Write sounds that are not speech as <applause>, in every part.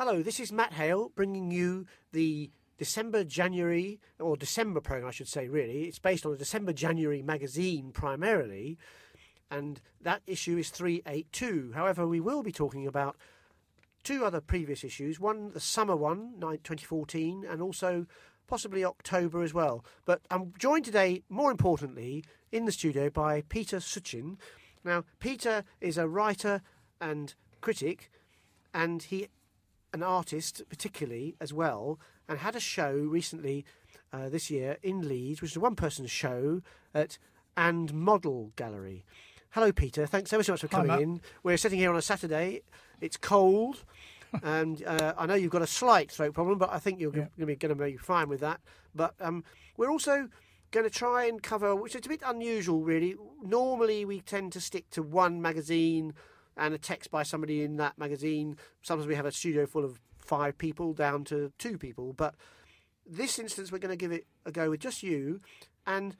Hello, this is Matt Hale bringing you the December January, or December program, I should say, really. It's based on a December January magazine primarily, and that issue is 382. However, we will be talking about two other previous issues one, the summer one, 2014, and also possibly October as well. But I'm joined today, more importantly, in the studio by Peter Suchin. Now, Peter is a writer and critic, and he an artist particularly as well, and had a show recently uh, this year in Leeds, which is a one-person show at And Model Gallery. Hello, Peter. Thanks ever so much for coming Hi, in. We're sitting here on a Saturday. It's cold, <laughs> and uh, I know you've got a slight throat problem, but I think you're Yeah. going to be fine with that. But um, we're also going to try and cover, which is a bit unusual, really. Normally, we tend to stick to one magazine and a text by somebody in that magazine. Sometimes we have a studio full of five people down to two people, but this instance we're going to give it a go with just you and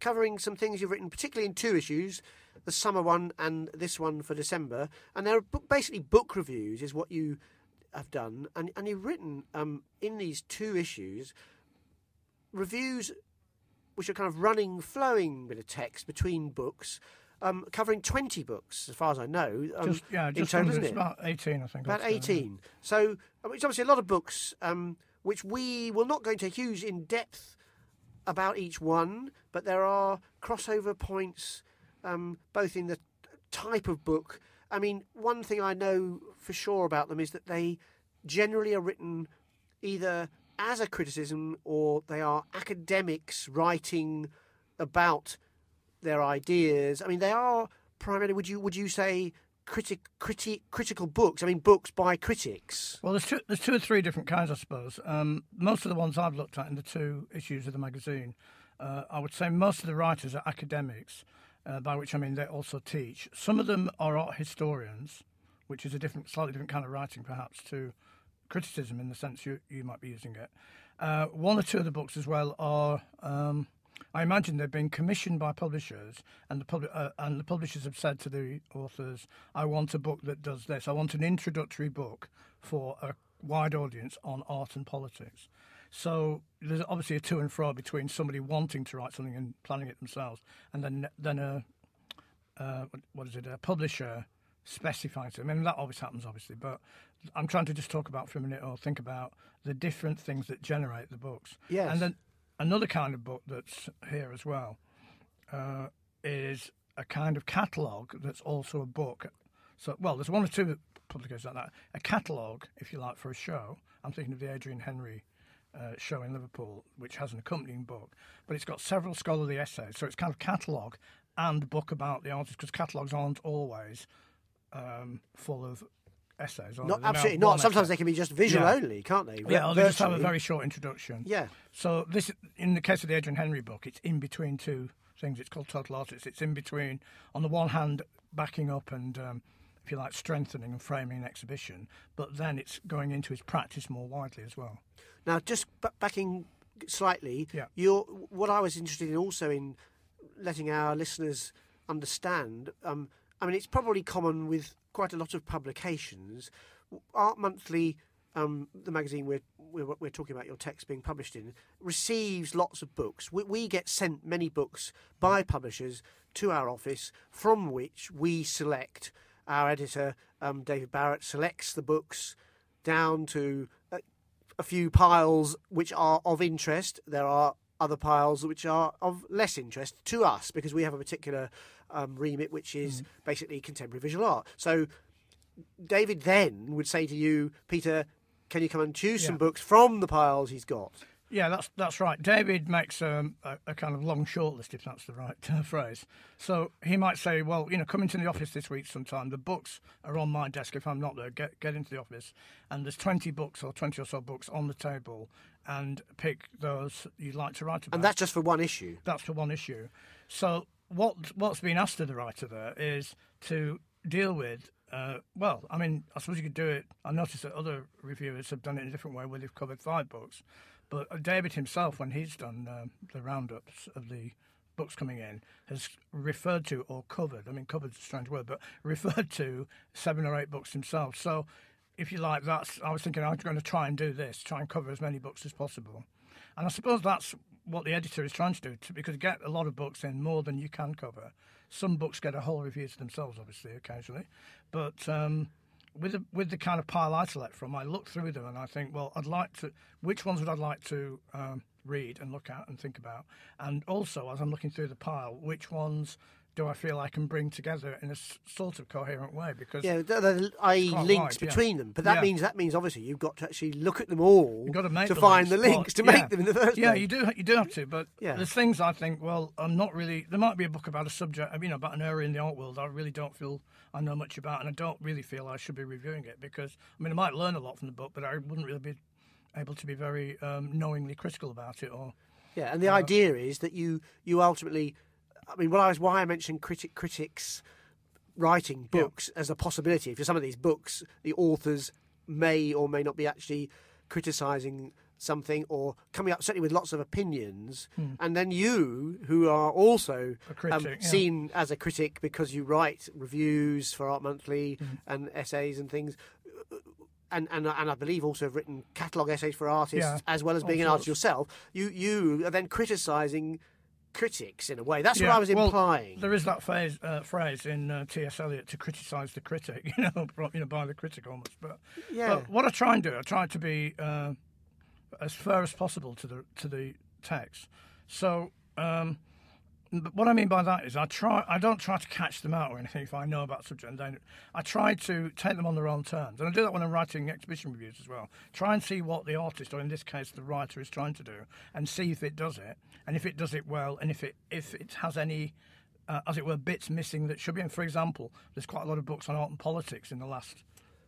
covering some things you've written, particularly in two issues, the summer one and this one for December. And they're basically book reviews, is what you have done, and and you've written um, in these two issues reviews which are kind of running, flowing bit of text between books. Um, covering 20 books, as far as I know. Um, Just, yeah, in just total, isn't it? about 18, I think. About altogether, yeah. 18. So it's obviously a lot of books, um, which we will not go into huge in depth about each one, but there are crossover points um, both in the type of book. I mean, one thing I know for sure about them is that they generally are written either as a criticism or they are academics writing about their ideas. I mean, they are primarily. Would you would you say critic, criti- critical books? I mean, books by critics. Well, there's two, there's two or three different kinds, I suppose. Um, most of the ones I've looked at in the two issues of the magazine, uh, I would say most of the writers are academics, uh, by which I mean they also teach. Some of them are art historians, which is a different, slightly different kind of writing, perhaps, to criticism in the sense you, you might be using it. Uh, one or two of the books as well are. Um, I imagine they've been commissioned by publishers, and the pub- uh, and the publishers have said to the authors, "I want a book that does this. I want an introductory book for a wide audience on art and politics." So there's obviously a to and fro between somebody wanting to write something and planning it themselves, and then then a uh, what- is it? A publisher specifies it. I mean, that always happens, obviously, but I'm trying to just talk about for a minute or think about the different things that generate the books. Yes. And then another kind of book that's here as well uh, is a kind of catalogue that's also a book. So, well, there's one or two publications like that. A catalogue, if you like, for a show. I'm thinking of the Adrian Henri uh, show in Liverpool, which has an accompanying book, but it's got several scholarly essays. So it's kind of catalogue and book about the artist, because catalogues aren't always um, full of essays. Not they? Absolutely not. Sometimes essay. they can be just visual Yeah. only, can't they? Yeah, or they just have a very short introduction. Yeah. So this, in the case of the Adrian Henri book, it's in between two things. It's called Total Artists. It's in between, on the one hand, backing up and, um, if you like, strengthening and framing an exhibition, but then it's going into his practice more widely as well. Now, just b- backing slightly, Yeah. you're, what I was interested in also in letting our listeners understand. Um, I mean, it's probably common with quite a lot of publications. Art Monthly, um, the magazine we're, we're we're talking about, your text being published in, receives lots of books. We, we get sent many books by publishers to our office, from which we select. Our editor, um, David Barrett, selects the books down to uh, a few piles which are of interest. There are other piles which are of less interest to us because we have a particular um, remit which is basically contemporary visual art. So David then would say to you, Peter, can you come and choose some books from the piles he's got? Yeah, that's that's right. David makes um, a, a kind of long shortlist, if that's the right uh, phrase. So he might say, "Well, you know, come into the office this week sometime. The books are on my desk. If I'm not there, get get into the office, and there's 20 books or 20 or so books on the table, and pick those you'd like to write about." And that's just for one issue. that's for one issue. So what what's been asked of the writer there is to deal with. Uh, well, I mean, I suppose you could do it. I noticed that other reviewers have done it in a different way, where they've covered five books. But uh, David himself, when he's done um, the roundups of the books coming in, has referred to or covered. I mean, covered's a strange word, but <laughs> referred to seven or eight books himself. So if you like, that's I was thinking I'm going to try and do this, try and cover as many books as possible, and I suppose that's what the editor is trying to do to, because get a lot of books in more than you can cover. Some books get a whole review to themselves, obviously, occasionally, but um, with the, with the kind of pile I select from, I look through them and I think, well, I'd like to. Which ones would I like to um, read and look at and think about? And also, as I'm looking through the pile, which ones do I feel I can bring together in a sort of coherent way? Because yeah, I links wide, between yeah. them, but that Yeah. means that means obviously you've got to actually look at them all to make the find links, the links to yeah. make them in the first Yeah, you do. You do have to, but Yeah. there's things I think. Well, I'm not really. There might be a book about a subject, you know, about an area in the art world. I really don't feel I know much about, and I don't really feel I should be reviewing it because I mean, I might learn a lot from the book, but I wouldn't really be able to be very um, knowingly critical about it. Or Yeah, and the idea is that you you ultimately, I mean, what I was why I mentioned critic critics writing Yeah. books as a possibility. For some of these books, the authors may or may not be actually criticising something or coming up certainly with lots of opinions, and then you, who are also Hmm. Critic, um, yeah. seen as a critic because you write reviews for Art Monthly Hmm. and essays and things. And, and and I believe also have written catalogue essays for artists Yeah, as well as being an artist yourself. You you are then criticising critics in a way. That's what I was well, implying. there is that phrase, uh, phrase in uh, T.S. Eliot to criticise the critic, <laughs> you know, you know, by the critic almost. But yeah, But what I try and do, I try to be uh, as fair as possible to the to the text. So um, but what I mean by that is, I try. I don't try to catch them out or anything if I know about subject. And I try to take them on their own terms, and I do that when I'm writing exhibition reviews as well. Try and see what the artist, or in this case, the writer, is trying to do, and see if it does it, and if it does it well, and if it if it has any uh, as it were, bits missing that should be. And for example, there's quite a lot of books on art and politics in the last,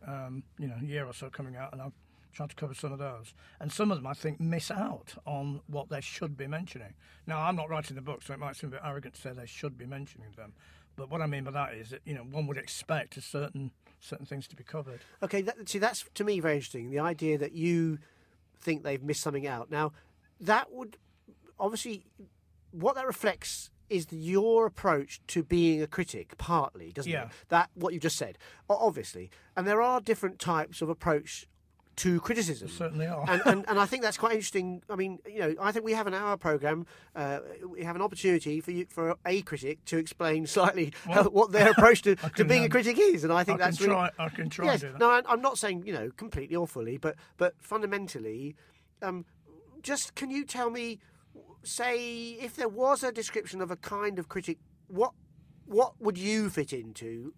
um, you know, year or so coming out, and I've tried to cover some of those. And some of them, I think, miss out on what they should be mentioning. Now, I'm not writing the book, so it might seem a bit arrogant to say they should be mentioning them. But what I mean by that is that you know one would expect a certain certain things to be covered. Okay, that, see, that's to me very interesting. The idea that you think they've missed something out. Now, that would obviously what that reflects is your approach to being a critic, partly, doesn't Yeah. it? That what you just said, obviously, and there are different types of approach to criticism. Certainly are. and, and and I think that's quite interesting. I mean, you know, I think we have an hour program. Uh, we have an opportunity for you for a critic to explain <laughs> slightly how, what their approach to, <laughs> to being a um, critic is, and I think I that's can really try. I can try yes. and do that. No, I'm not saying you know completely or fully, but but fundamentally, um, just can you tell me, say, if there was a description of a kind of critic, what what would you fit into?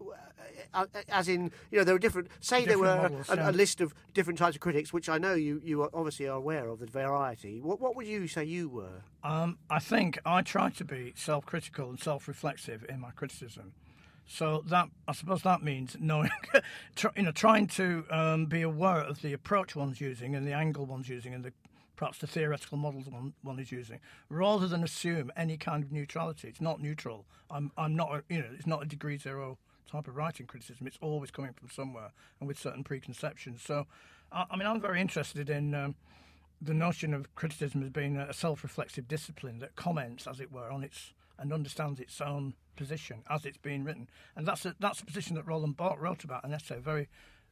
Uh, uh, As in, you know, there are different. Say there were models, a, yeah. a list of different types of critics, which I know you you are obviously are aware of the variety. What what would you say you were? Um, I think I try to be self-critical and self-reflexive in my criticism. So that I suppose that means knowing, <laughs> you know, trying to um, be aware of the approach one's using and the angle one's using and the perhaps the theoretical models one, one is using, rather than assume any kind of neutrality. It's not neutral. I'm I'm not a, you know it's not a degree zero type of writing criticism. It's always coming from somewhere and with certain preconceptions. So, I, I mean, I'm very interested in. Um, the notion of criticism as being a self-reflexive discipline that comments, as it were, on its and understands its own position as it's being written, and that's a, that's a position that Roland Barthes wrote about an essay, very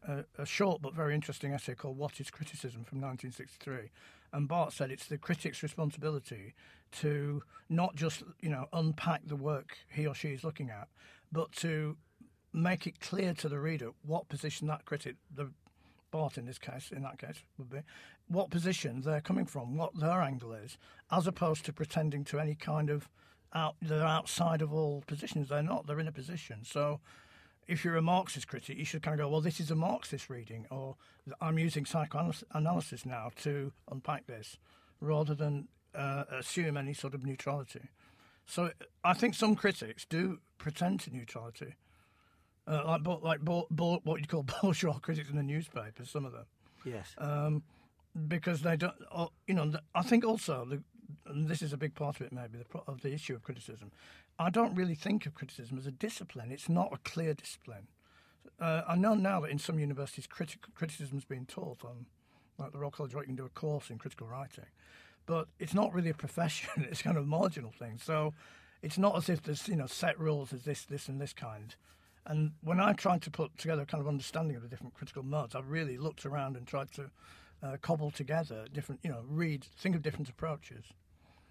uh, a short but very interesting essay called "What Is Criticism" from 1963, and Barthes said it's the critic's responsibility to not just you know unpack the work he or she is looking at, but to make it clear to the reader what position that critic, the Barthes in this case, in that case, would be what position they're coming from, what their angle is, as opposed to pretending to any kind of out, they're outside of all positions. They're not. They're in a position. So, if you're a Marxist critic, you should kind of go, well, this is a Marxist reading, or I'm using psychoanalysis now to unpack this, rather than uh, assume any sort of neutrality. So, I think some critics do pretend to neutrality. Uh, like bo- like bo- bo- what you'd call <laughs> bourgeois critics in the newspapers, some of them, Yes. um, because they don't. Or, you know, I think also the, this is a big part of it, maybe the, of the issue of criticism. I don't really think of criticism as a discipline. It's not a clear discipline. Uh, I know now that in some universities, criti- criticism is being taught on, like the Royal College, where you can do a course in critical writing, but it's not really a profession. <laughs> It's kind of a marginal thing. So, it's not as if there's you know set rules as this, this, and this kind. And when I tried to put together a kind of understanding of the different critical modes, I really looked around and tried to uh, cobble together different, you know, read, think of different approaches.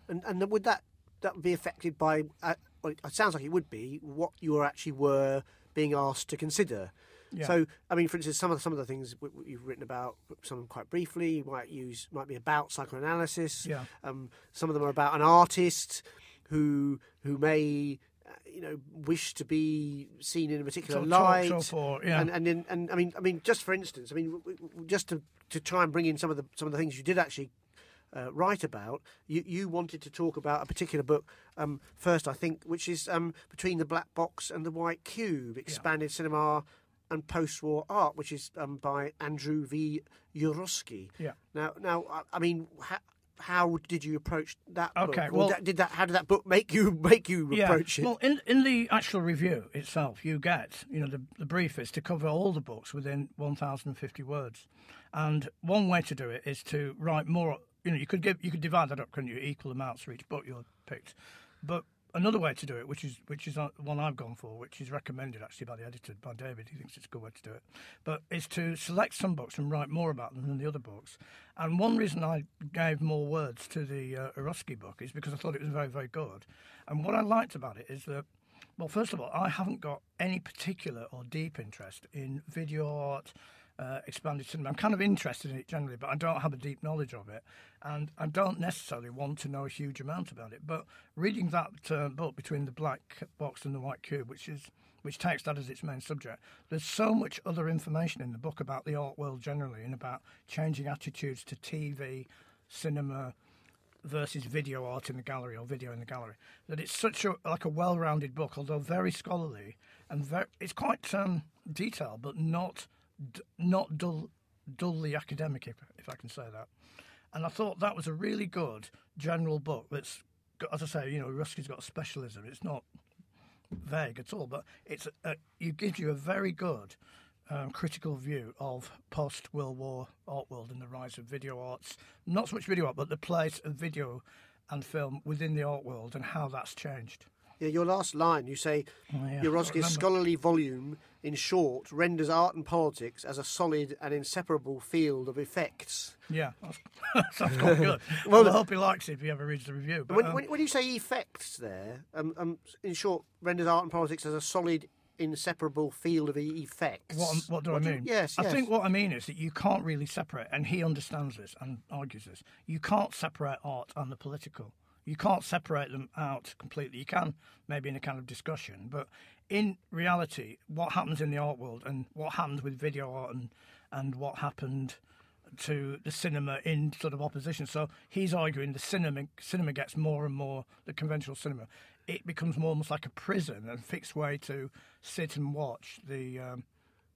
And and would that that be affected by? Uh, well, it sounds like it would be what you actually were being asked to consider. Yeah. So, I mean, for instance, some of the, some of the things you've written about, some of them quite briefly, might use might be about psychoanalysis. Yeah. Um, some of them are about an artist who who may. You know, wish to be seen in a particular light, yeah. and and in, and I mean, I mean, just for instance, I mean, just to, to try and bring in some of the some of the things you did actually uh, write about. You, you wanted to talk about a particular book um, first, I think, which is um, between the black box and the white cube, expanded cinema and post-war art, which is um, by Andrew V. Uroskie. Yeah. Now, now, I, I mean, how, how did you approach that Okay, book? Well- that- did that? How did that book make you <laughs> make you approach it? Well, in in the actual review itself, you get you know the the brief is to cover all the books within 1,050 words, and one way to do it is to write more. You know, you could give you could divide that up, couldn't you? Equal amounts for each book you picked, but another way to do it, which is which is uh, one I've gone for, which is recommended actually by the editor by David. He thinks it's a good way to do it, but is to select some books and write more about them than the other books. And one reason I gave more words to the uh, book is because I thought it was very very good. And what I liked about it is that. Well, first of all, I haven't got any particular or deep interest in video art, uh, expanded cinema. I'm kind of interested in it generally, but I don't have a deep knowledge of it, and I don't necessarily want to know a huge amount about it. But reading that uh, book between the black box and the white cube, which is which takes that as its main subject, there's so much other information in the book about the art world generally and about changing attitudes to TV, cinema, versus video art in the gallery or video in the gallery. That it's such a like a well-rounded book, although very scholarly and very, it's quite um, detailed, but not not dull, dully academic, if, if I can say that. And I thought that was a really good general book. That's as I say, you know, Rusky's got a specialism. It's not vague at all, but it's a, a, it gives you a very good um, critical view of post World War art world and the rise of video arts. Not so much video art, but the place of video and film within the art world and how that's changed. Yeah, your last line, you say, Oh, yeah, I scholarly volume, in short, renders art and politics as a solid and inseparable field of effects. Yeah, that's, <laughs> sounds quite good. <laughs> Well, I hope he likes it if he ever reads the review. But When, um, when, when you say effects there, um, um, in short, renders art and politics as a solid, inseparable field of effects. What, what do I you- mean? yes, I yes. think what I mean is that you can't really separate, and he understands this and argues this. You can't separate art and the political. You can't separate them out completely. You can maybe in a kind of discussion, but in reality, what happens in the art world and what happens with video art and and what happened to the cinema in sort of opposition. So he's arguing the cinema cinema gets more and more the conventional cinema. It becomes more almost like a prison and fixed way to sit and watch the um,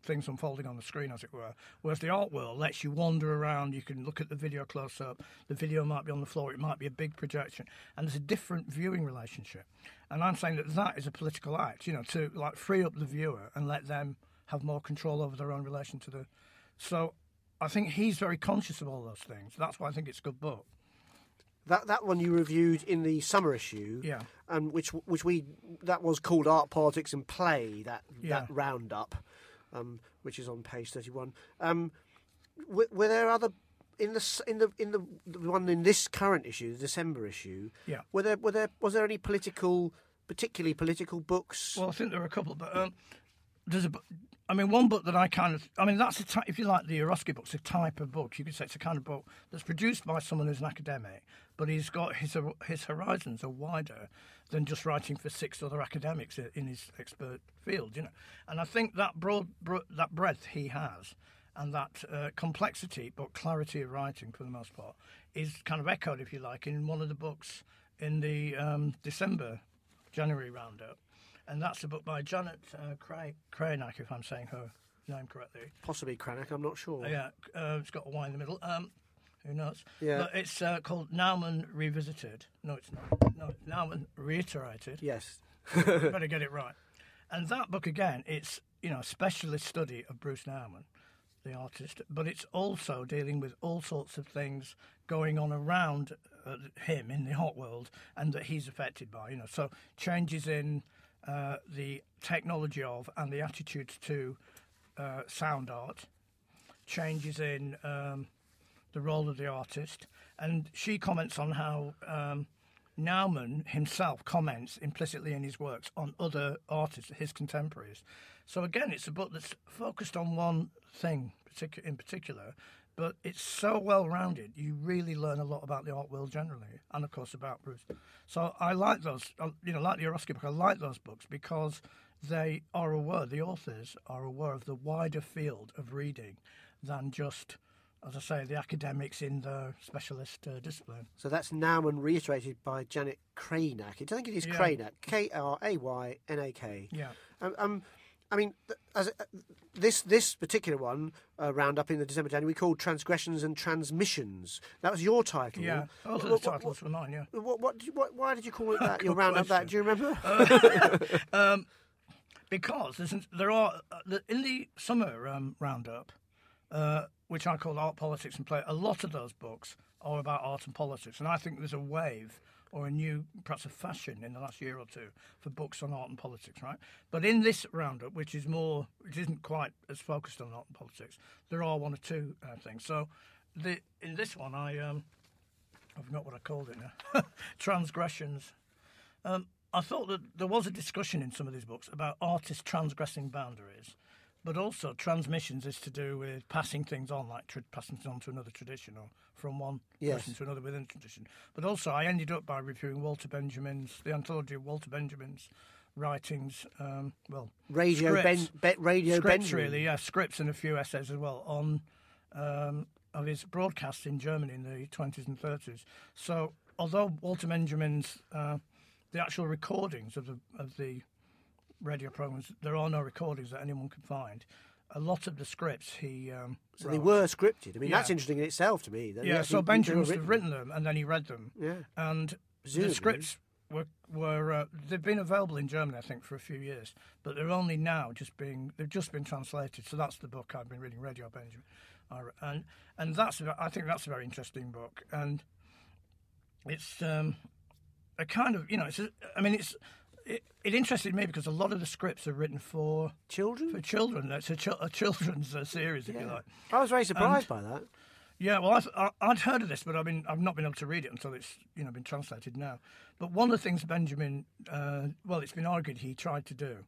things unfolding on the screen, as it were. Whereas the art world lets you wander around. You can look at the video close up. The video might be on the floor. It might be a big projection, and there's a different viewing relationship. And I'm saying that that is a political act. You know, to like free up the viewer and let them have more control over their own relation to the. So, I think he's very conscious of all those things. That's why I think it's a good book. That that one you reviewed in the summer issue, Yeah. um, which which we that was called Art, Politics, and Play. That Yeah. that roundup, um, which is on page thirty-one. Um, were, were there other in the in the in the, the one in this current issue, the December issue? Yeah. Were there were there was there any political, particularly political books? Well, I think there are a couple, but um, there's a. I mean, one book that I kind of. I mean, that's a type. If you like the Uroskie books, a type of book. You could say it's a kind of book that's produced by someone who's an academic, but he's got his his horizons are wider than just writing for six other academics in his expert field. You know, and I think that broad, bro- that breadth he has. And that uh, complexity, but clarity of writing for the most part, is kind of echoed, if you like, in one of the books in the um, December, January roundup and that's a book by Janet uh, if I'm saying her name correctly. Possibly Cranach, I'm not sure. Yeah, uh, it's got a Y in the middle. Um, who knows? Yeah. But it's uh, called Nauman Revisited. No, it's not. No, it's Nauman Reiterated. Yes. <laughs> Better get it right. And that book again, it's you know a specialist study of Bruce Nauman, the artist, but it's also dealing with all sorts of things going on around uh, him in the art world and that he's affected by. You know, so changes in uh, the technology of and the attitudes to uh, sound art, changes in um, the role of the artist, and she comments on how um, Nauman himself comments implicitly in his works on other artists, his contemporaries. So again, it's a book that's focused on one thing in particular, but it's so well rounded. You really learn a lot about the art world generally, and of course about Bruce. So I like those, uh, you know, like the Uroskie book. I like those books because they are aware, the authors are aware of the wider field of reading than just, as I say, the academics in the specialist uh, discipline. So that's Nauman reiterated by Janet Kraynak. I think it is Yeah. Kraynak. K R A Y N A K. Yeah. Um, um, I mean, th- as uh, this this particular one uh, roundup in the December January we called transgressions and transmissions. That was your title. Yeah, those are the titles for mine. Yeah, What, what, what, why did you call it <laughs> that? Your roundup that? Do you remember? <laughs> um, because there are uh, in the summer um, roundup, uh, which I call art, politics, and play. A lot of those books are about art and politics, and I think there's a wave or a new, perhaps a fashion in the last year or two for books on art and politics, right? But in this roundup, which is more, which isn't quite as focused on art and politics, there are one or two uh, things. So, the in this one, I um, I forgot what I called it now. <laughs> Transgressions. Um, I thought that there was a discussion in some of these books about artists transgressing boundaries, but also transmissions is to do with passing things on, like tra- passing things on to another tradition or from one Yes. person to another within a tradition. But also, I ended up by reviewing Walter Benjamin's, the anthology of Walter Benjamin's writings. Um, well, Radio Ben, Scripts. Be, Radio scripts, Benjamin. really, yeah, scripts and a few essays as well on um, of his broadcasts in Germany in the 20s and 30s. So, although Walter Benjamin's uh, the actual recordings of the of the radio programs, there are no recordings that anyone can find. A lot of the scripts he um, So they were scripted. I mean, that's interesting in itself to me. that Yeah, so Benjamin must have written them and then he read them. Yeah. And Presumably. the scripts were were uh, they've been available in Germany, I think, for a few years, but they're only now just being they've just been translated. So that's the book I've been reading, Radio Benjamin, and and that's I think that's a very interesting book, and it's um, a kind of you know it's a, I mean it's. It, it interested me because a lot of the scripts are written for Children? for children. It's a, chil- a children's uh, series, if you like. I was very surprised by that. Yeah, well, I- I'd heard of this, but I've been I've not been able to read it until it's you know been translated now. But one of the things Benjamin, uh, well, it's been argued he tried to do,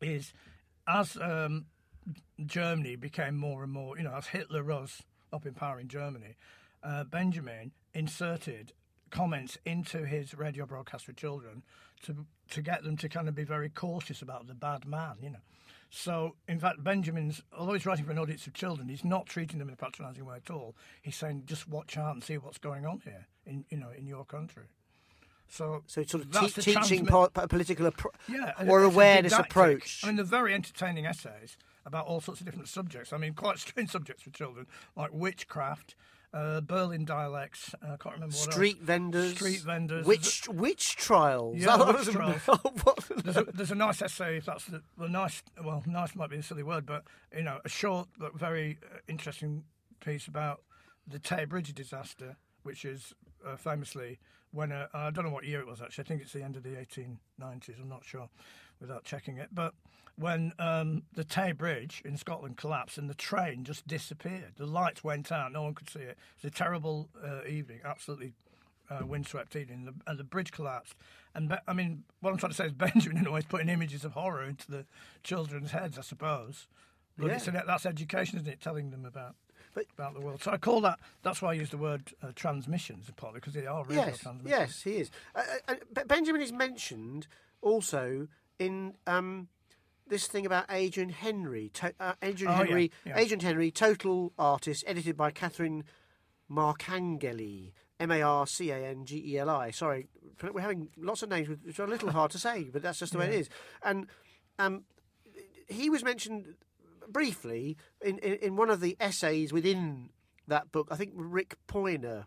is as um, Germany became more and more, you know, as Hitler rose up in power in Germany, uh, Benjamin inserted comments into his radio broadcast for children to to get them to kind of be very cautious about the bad man, you know. So, in fact, Benjamin's, although he's writing for an audience of children, he's not treating them in a patronising way at all. He's saying, just watch out and see what's going on here, in you know, in your country. So, So it's sort of te- teaching po- po- political appro- yeah, or awareness didactic- approach. I mean, they're very entertaining essays about all sorts of different subjects. I mean, quite <laughs> strange subjects for children, like witchcraft, uh, Berlin dialects. uh, I can't remember what Street vendors, Street vendors. witch witch trials. Yeah, witch trials. <laughs> There's a, there's a nice essay. If that's the, the nice, well, nice might be a silly word, but you know, a short but very uh, interesting piece about the Tay Bridge disaster, which is uh, famously when uh, I don't know what year it was actually. I think it's the end of the 1890s. I'm not sure, without checking it. But when um, the Tay Bridge in Scotland collapsed and the train just disappeared, the lights went out, no one could see it. It was a terrible uh, evening, absolutely uh, windswept evening, and the, and the bridge collapsed. And Be- I mean, what I'm trying to say is <laughs> Benjamin, in a way, is putting images of horror into the children's heads, I suppose. But it's Yeah. that's education, isn't it? Telling them about But- about the world. So I call that. That's why I use the word uh, transmissions, partly because they are radio yes, transmissions. yes, he is. Uh, uh, Benjamin is mentioned also in um, this thing about Adrian Henri. To, uh, Adrian Oh, Henri, yeah. Adrian Henri, total artist, edited by Catherine Marcangeli. M A R C A N G E L I. Sorry, we're having lots of names which are a little hard to say, but that's just the way it Yeah. is. And um, he was mentioned briefly in, in, in one of the essays within that book. I think Rick Poynor.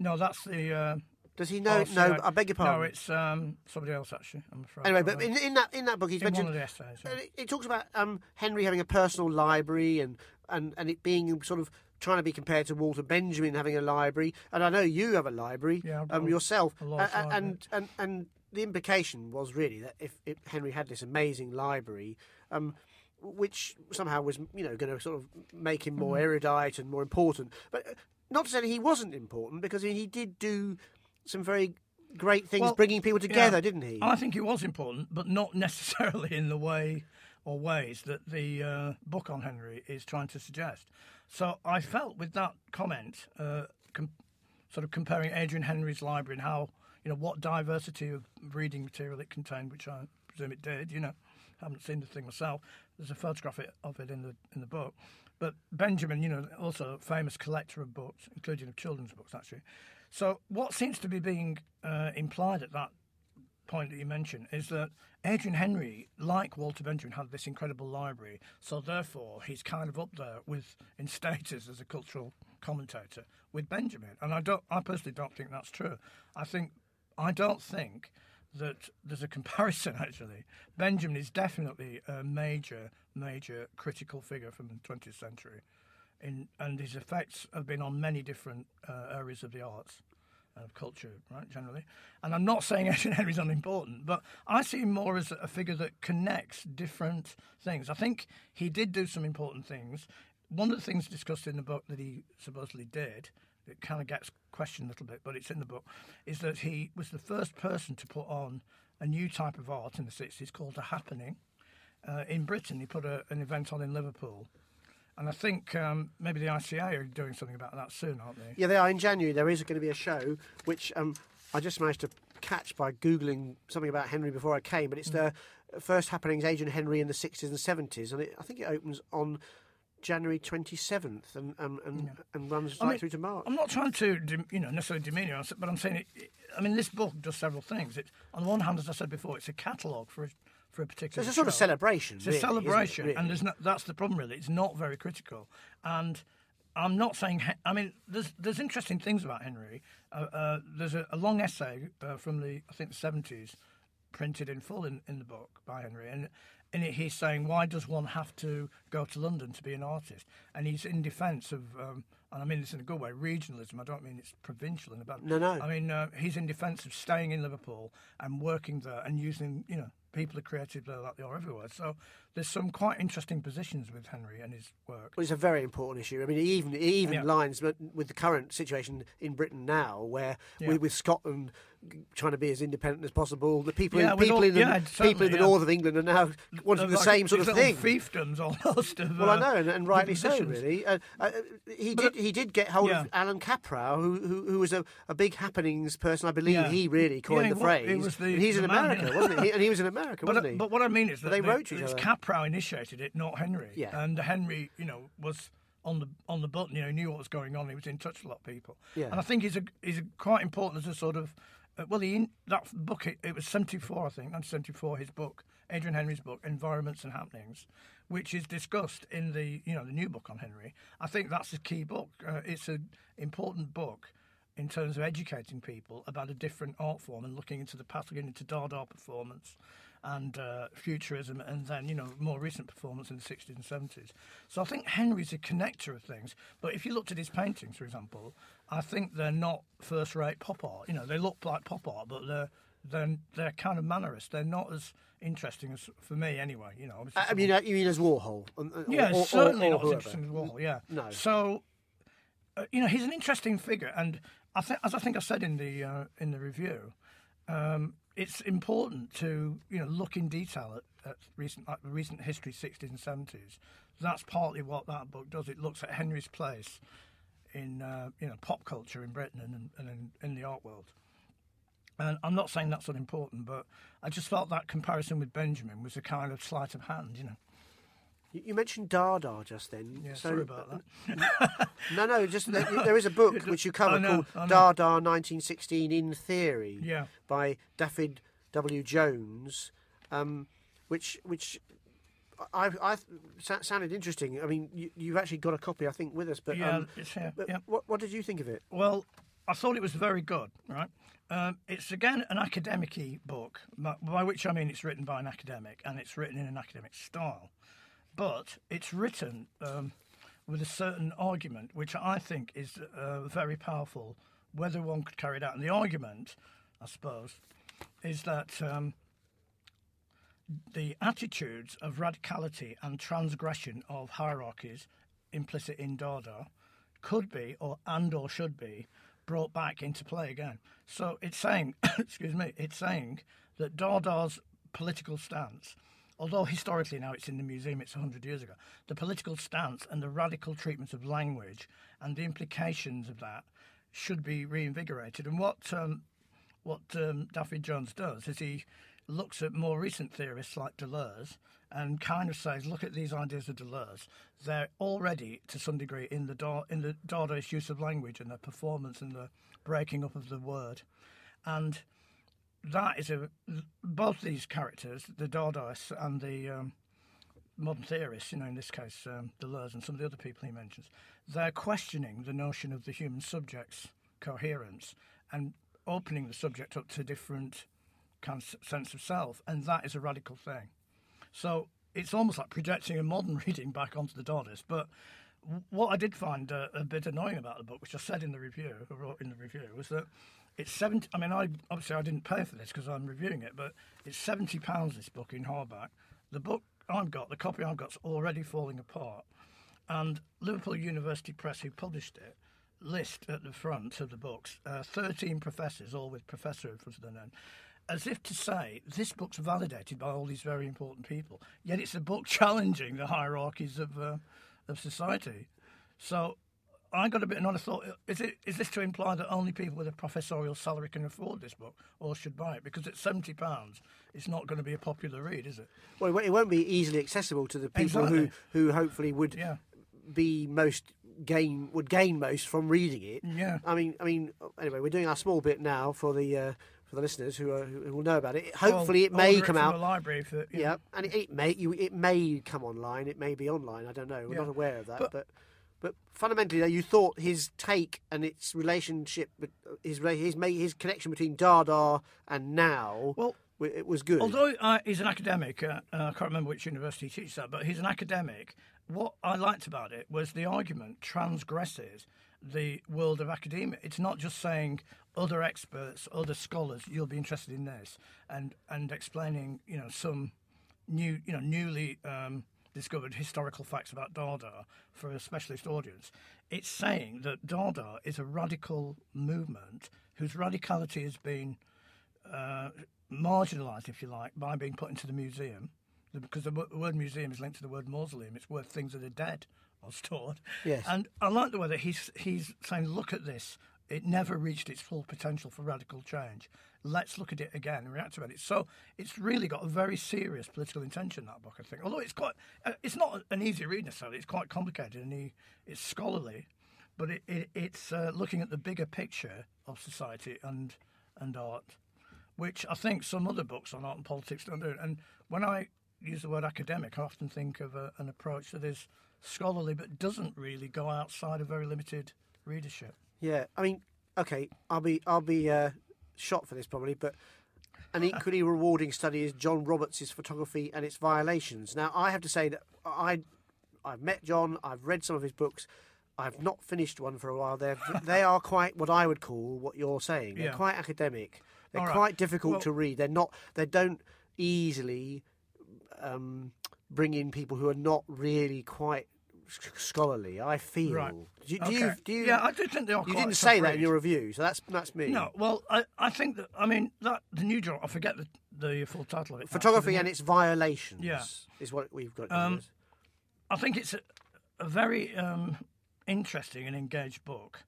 No, that's the. Uh, Does he know? oh, no. I beg your pardon. No, it's um, somebody else actually. I'm afraid. Anyway, Uh, but in, in that in that book, he's in one mentioned of the essays. yeah. uh, it, it talks about um, Henri having a personal library and, and, and it being sort of trying to be compared to Walter Benjamin having a library. And I know you have a library Yeah, um, yourself. a large A- a- library. and, and and the implication was really that if, if Henri had this amazing library, um, which somehow was you know going to sort of make him more erudite and more important, but uh, not to say that he wasn't important because he, he did do some very great things, Well, bringing people together, yeah. didn't he? I think it was important, but not necessarily in the way or ways that the uh, book on Henri is trying to suggest. So I felt with that comment, uh, com- sort of comparing Adrian Henri's library and how, you know, what diversity of reading material it contained, which I presume it did, you know, haven't seen the thing myself. There's a photograph of it in the in the book. But Benjamin, you know, also a famous collector of books, including of children's books, actually. So what seems to be being uh, implied at that point that you mentioned is that Adrian Henri, like Walter Benjamin, had this incredible library. So therefore, he's kind of up there with in status as a cultural commentator with Benjamin. And I don't, I personally don't think that's true. I think, I don't think that there's a comparison <laughs> actually. Benjamin is definitely a major, major critical figure from the 20th century. In, and his effects have been on many different uh, areas of the arts of culture, right, generally. And I'm not saying <laughs> Adrian Henri's unimportant, but I see him more as a figure that connects different things. I think he did do some important things. One of the things discussed in the book that he supposedly did, it kind of gets questioned a little bit, but it's in the book, is that he was the first person to put on a new type of art in the 60s called a happening. Uh, in Britain, he put a, an event on in Liverpool. And I think um, maybe the ICA are doing something about that soon, aren't they? Yeah, they are. In January, there is going to be a show which um, I just managed to catch by Googling something about Henri before I came, but it's the first happenings, Adrian Henri in the 60s and 70s, and it, I think it opens on January 27th and, and, and, and runs right mean, through to March. I'm not trying to, you know, necessarily demean you, but I'm saying, it, I mean, this book does several things. It, on the one hand, as I said before, it's a catalogue for a, for a So it's a sort of celebration. It's a really, it, celebration, really? and there's not, that's the problem. Really, it's not very critical. And I'm not saying. I mean, there's there's interesting things about Henri. Uh, uh, there's a, a long essay uh, from the I think the 70s, printed in full in, in the book by Henri, and in it he's saying why does one have to go to London to be an artist? And he's in defence of. Um, and I mean this in a good way, regionalism. I don't mean it's provincial in a bad. No, no. I mean uh, he's in defence of staying in Liverpool and working there and using, you know, people are creative like they are everywhere. So there's some quite interesting positions with Henri and his work. Well, it's a very important issue. I mean, even even Yeah. lines with the current situation in Britain now, where Yeah. with, with Scotland trying to be as independent as possible, the people Yeah, in, people all- in the people in the north of England are now wanting the Like same sort of thing. Fiefdoms almost. Of, Well, I uh, know, and, and rightly so, really. Uh, uh, he did he did get hold of Allan Kaprow, who, who who was a, a big happenings person. I believe he really coined the he phrase. was the- and he's in America, wasn't he? And he was in America, But, wasn't he? but what I mean is that they the- wrote to each other. Kaprow initiated it, not Henri. Yeah. And Henri, you know, was on the on the button. You know, knew what was going on. He was in touch with a lot of people. Yeah. And I think he's a he's a quite important as a sort of. Uh, well, he in, that book it, it was seventy four, I think, and seventy four. His book, Adrian Henri's book, Environments and Happenings, which is discussed in the you know the new book on Henri. I think that's a key book. Uh, it's an important book in terms of educating people about a different art form and looking into the looking into Dada performance and uh, futurism, and then you know more recent performance in the 60s and 70s. So I think Henri's a connector of things. But if you looked at his paintings, for example, I think they're not first-rate pop art. You know, they look like pop art, but they're they're, they're kind of mannerist. They're not as interesting as for me, anyway. You know, I mean, uh, you mean as Warhol? Um, uh, yeah, or, or, certainly or, not as interesting as Warhol. Yeah. No. So, uh, you know, he's an interesting figure, and I think, as I think I said in the uh, in the review, um, it's important to you know look in detail at, at recent like recent history, sixties and seventies. That's partly what that book does. It looks at Henri's place in uh, you know pop culture in Britain and, and in, in the art world. And I'm not saying that's unimportant, but I just felt that comparison with Benjamin was a kind of sleight of hand, you know. You you mentioned Dada just then. Yeah, so, sorry about that. <laughs> No, no, just there there is a book <laughs> which you cover know, called Dada 1916 in Theory Yeah. by Dafydd W. Jones, um, which which I, I sounded interesting. I mean, you, you've actually got a copy, I think, with us. But, Yeah, um, it's here, but yeah. what, what did you think of it? Well, I thought it was very good, right? Um, it's again an academic book, by which I mean it's written by an academic and it's written in an academic style. But it's written um, with a certain argument, which I think is uh, very powerful, whether one could carry it out. And the argument, I suppose, is that um, the attitudes of radicality and transgression of hierarchies implicit in Dada could be, or and or should be, brought back into play again. So it's saying, <coughs> excuse me, it's saying that Dada's political stance, although historically now it's in the museum, it's 100 years ago, the political stance and the radical treatment of language and the implications of that should be reinvigorated. And what um, what um, Dafydd Jones does is he looks at more recent theorists like Deleuze and kind of says, look at these ideas of Deleuze. They're already, to some degree, in the da- in the Dadaist use of language and the performance and the breaking up of the word, and that is a both these characters, the Dadaists and the um, modern theorists, you know, in this case um, Deleuze and some of the other people he mentions, they're questioning the notion of the human subject's coherence and opening the subject up to different kind of sense of self, and that is a radical thing. So it's almost like projecting a modern <laughs> reading back onto the Dadaist. But what I did find uh, a bit annoying about the book, which I said in the review, I wrote in the review, was that it's seventy. I mean, I obviously I didn't pay for this because I'm reviewing it, but it's seventy pounds. This book in hardback. The book I've got, the copy I've got's already falling apart, and Liverpool University Press, who published it, list at the front of the books uh, 13 professors, all with professor in front of their name, as if to say this book's validated by all these very important people. Yet it's a book <laughs> challenging the hierarchies of uh, of society. So I got a bit. I thought, is it is this to imply that only people with a professorial salary can afford this book or should buy it? Because at seventy pounds, it's not going to be a popular read, is it? Well, it won't be easily accessible to the people Exactly. who who hopefully would Yeah. be most gain would gain most from reading it. Yeah. I mean, I mean. Anyway, we're doing our small bit now for the uh, for the listeners who, are, who will know about it. Hopefully, it may come from out. the library. For, Yeah, know. and it, it may you, it may come online. It may be online. I don't know. We're Yeah. not aware of that, But- but. But fundamentally, though, you thought his take and its relationship, his his his connection between Dada and now, Well, it was good. Although uh, he's an academic, uh, uh, I can't remember which university he teaches that, but he's an academic. What I liked about it was the argument transgresses the world of academia. It's not just saying other experts, other scholars, you'll be interested in this, and and explaining, you know, some new, you know, newly um, discovered historical facts about Dada for a specialist audience. It's saying that Dada is a radical movement whose radicality has been uh, marginalised, if you like, by being put into the museum. Because the word museum is linked to the word mausoleum. It's where things that are dead are stored. Yes. And I like the way that he's he's saying, look at this. It never reached its full potential for radical change. Let's look at it again and reactivate it. So it's really got a very serious political intention. That book, I think. Although it's quite, uh, it's not an easy read necessarily. It's quite complicated and he, it's scholarly, but it, it, it's uh, looking at the bigger picture of society and and art which I think some other books on art and politics don't do. And when I use the word academic, I often think of a, an approach that is scholarly but doesn't really go outside a very limited readership. Yeah, I mean, okay, I'll be I'll be uh, shot for this probably, but an equally rewarding study is John Roberts' photography and its violations. Now, I have to say that I I've met John, I've read some of his books. I've not finished one for a while. They're <laughs> they are quite what I would call what you're saying. They're Yeah. quite academic. They're right. quite difficult Well- to read. They're not. They don't easily um, bring in people who are not really quite scholarly. I feel. Right. Do, you- do you? Do you? yeah, I do think they are You didn't say that in your review, so that's that's me. No, well, I, I think that, I mean, that the new John, I forget the, the full title of it. photography and its violations. Yeah. is what we've got. Um. I think it's a, a very um, interesting and engaged book.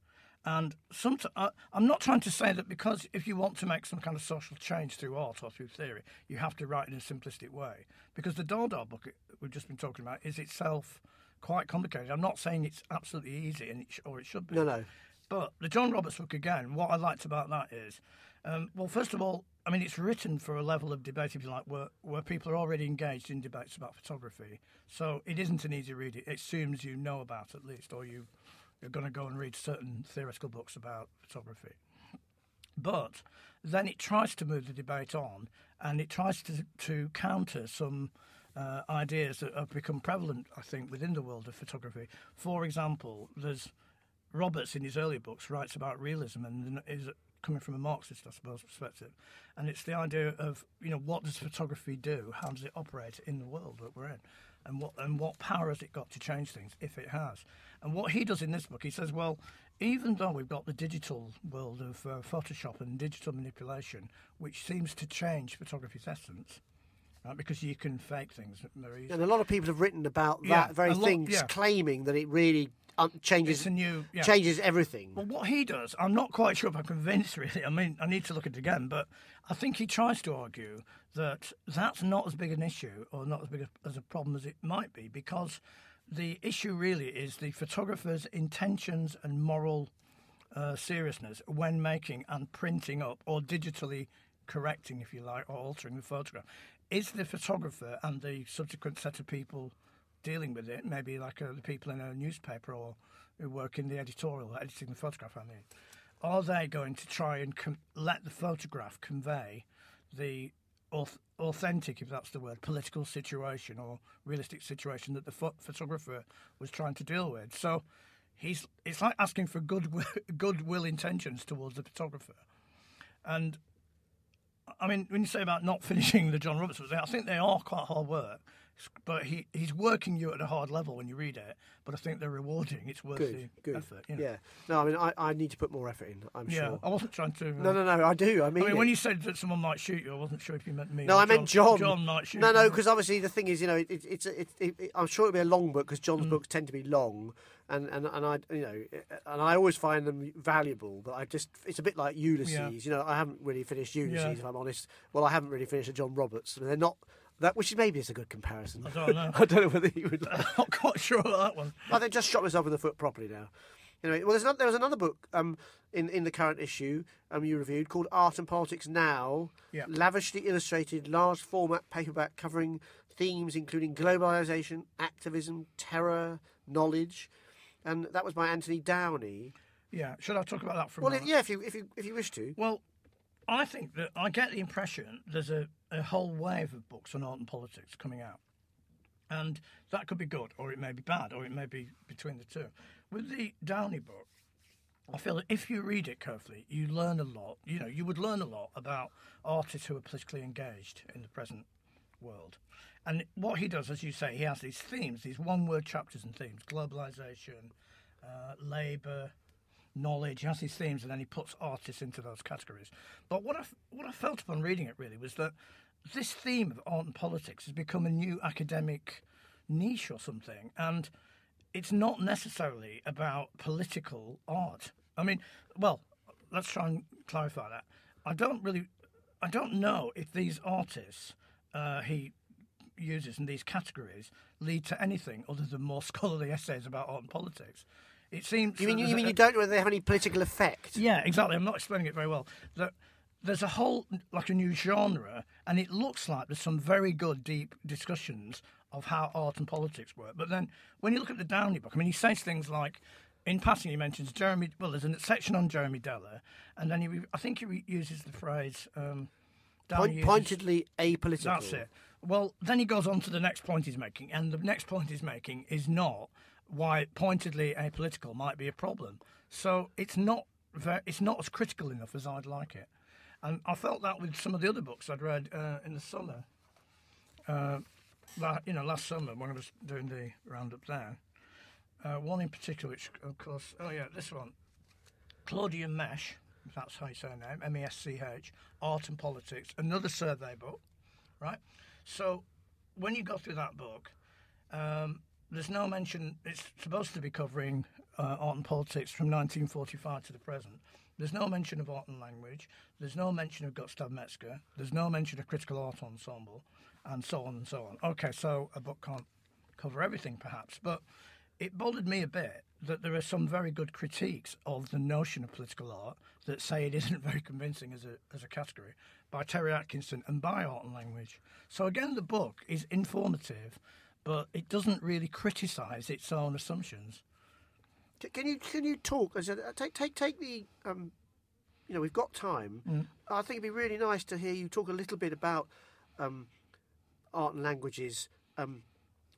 And some, I, I'm not trying to say that because if you want to make some kind of social change through art or through theory, you have to write in a simplistic way. Because the Dada book we've just been talking about is itself quite complicated. I'm not saying it's absolutely easy, and it sh- or it should be. no, no. But the John Roberts book again, what I liked about that is, um, well, first of all, I mean, it's written for a level of debate, if you like, where, where people are already engaged in debates about photography. So it isn't an easy read. It assumes you know about at least, or you, you're going to go and read certain theoretical books about photography. But then it tries to move the debate on, and it tries to to counter some uh, ideas that have become prevalent, I think, within the world of photography. For example, there's Roberts in his earlier books writes about realism and is coming from a Marxist, I suppose, perspective, and it's the idea of you know what does photography do? How does it operate in the world that we're in, and what and what power has it got to change things if it has? And what he does in this book, he says, well, even though we've got the digital world of uh, Photoshop and digital manipulation, which seems to change photography's essence. Right, because you can fake things very easily. And a lot of people have written about Yeah, that very a lot- thing, yeah. claiming that it really um, changes a new yeah. changes everything. Well, what he does, I'm not quite sure if I'm convinced. Really, I mean, I need to look at it again, but I think he tries to argue that that's not as big an issue or not as big a, as a problem as it might be, because the issue really is the photographer's intentions and moral uh, seriousness when making and printing up or digitally correcting, if you like, or altering the photograph. Is the photographer and the subsequent set of people dealing with it, maybe like uh, the people in a newspaper or who work in the editorial, editing the photograph, I mean, are they going to try and com- let the photograph convey the auth- authentic, if that's the word, political situation or realistic situation that the pho- photographer was trying to deal with? So he's it's like asking for goodwill, <laughs> goodwill intentions towards the photographer. And I mean, when you say about not <laughs> finishing the John Roberts I think they are quite hard work. But he, he's working you at a hard level when you read it. But I think they're rewarding. It's worth Good, the good. effort. You know? Yeah. No, I mean, I, I need to put more effort in. I'm Yeah, sure. I wasn't trying to. uh, No, no, no. I do. I mean, I mean, when you said that someone might shoot you, I wasn't sure if you meant me. No, I meant John. John might shoot No, no, because obviously the thing is, you know, it, it, it's it, it, I'm sure it'll be a long book because John's Mm. books tend to be long, and, and and I you know, and I always find them valuable. But I just it's a bit like Ulysses. Yeah. You know, I haven't really finished Ulysses. Yeah. If I'm honest, well, I haven't really finished a John Roberts. They're not that, which maybe is a good comparison. I don't know. <laughs> I don't know whether you would. <laughs> I'm not quite sure about that one. I think just shot myself in the foot properly now. Anyway, well, there's not, there was another book um, in in the current issue um, you reviewed called Art and Politics Now, Yeah. lavishly illustrated, large format paperback covering themes including globalization, activism, terror, knowledge, and that was by Anthony Downey. Yeah, should I talk about that for a Well, moment? yeah, if you if you if you wish to. Well, I think that I get the impression there's a, a whole wave of books on art and politics coming out. And that could be good, or it may be bad, or it may be between the two. With the Downey book, I feel that if you read it carefully, you learn a lot. You know, you would learn a lot about artists who are politically engaged in the present world. And what he does, as you say, he has these themes, these one word chapters and themes globalization, uh, labour, knowledge. He has these themes, and then he puts artists into those categories. But what I what I felt upon reading it really was that this theme of art and politics has become a new academic niche or something, and it's not necessarily about political art. I mean, well, let's try and clarify that. I don't really, I don't know if these artists uh, he uses in these categories lead to anything other than more <laughs> scholarly essays about art and politics. It seems. You mean you, mean you don't know whether they have any political effect? yeah, exactly. I'm not explaining it very well. That there's a whole like a new genre, and it looks like there's some very good deep discussions of how art and politics work. But then when you look at the Downey book, I mean, he says things like. In passing, he mentions Jeremy. Well, there's a section on Jeremy Deller, and then he, I think he re- uses the phrase um, Point, pointedly apolitical. that's it. Well, then he goes on to the next point he's making, and the next point he's making is not why pointedly apolitical might be a problem. So it's not very, it's not as critical enough as I'd like it, and I felt that with some of the other books I'd read uh, in the summer. Uh, la- you know, last summer when I was doing the roundup there, uh, one in particular, which of course, oh yeah, this one, Claudia Mesch, that's how you say her name, M E S C H, Art and Politics, another survey book, right? So when you go through that book, um, there's no mention, it's supposed to be covering uh, art and politics from 1945 to the present. There's no mention of art and language. There's no mention of Gustav Metzger. There's no mention of critical art ensemble, and so on and so on. Okay, so a book can't cover everything, perhaps, but it bothered me a bit that there are some very good critiques of the notion of political art that say it isn't <laughs> very convincing as a as a category by Terry Atkinson and by Art and Language. So again, the book is informative, but it doesn't really criticise its own assumptions. Can you can you talk? I said, uh, take take take the. Um, you know, we've got time. Mm. I think it'd be really nice to hear you talk a little bit about um, art and languages. Um,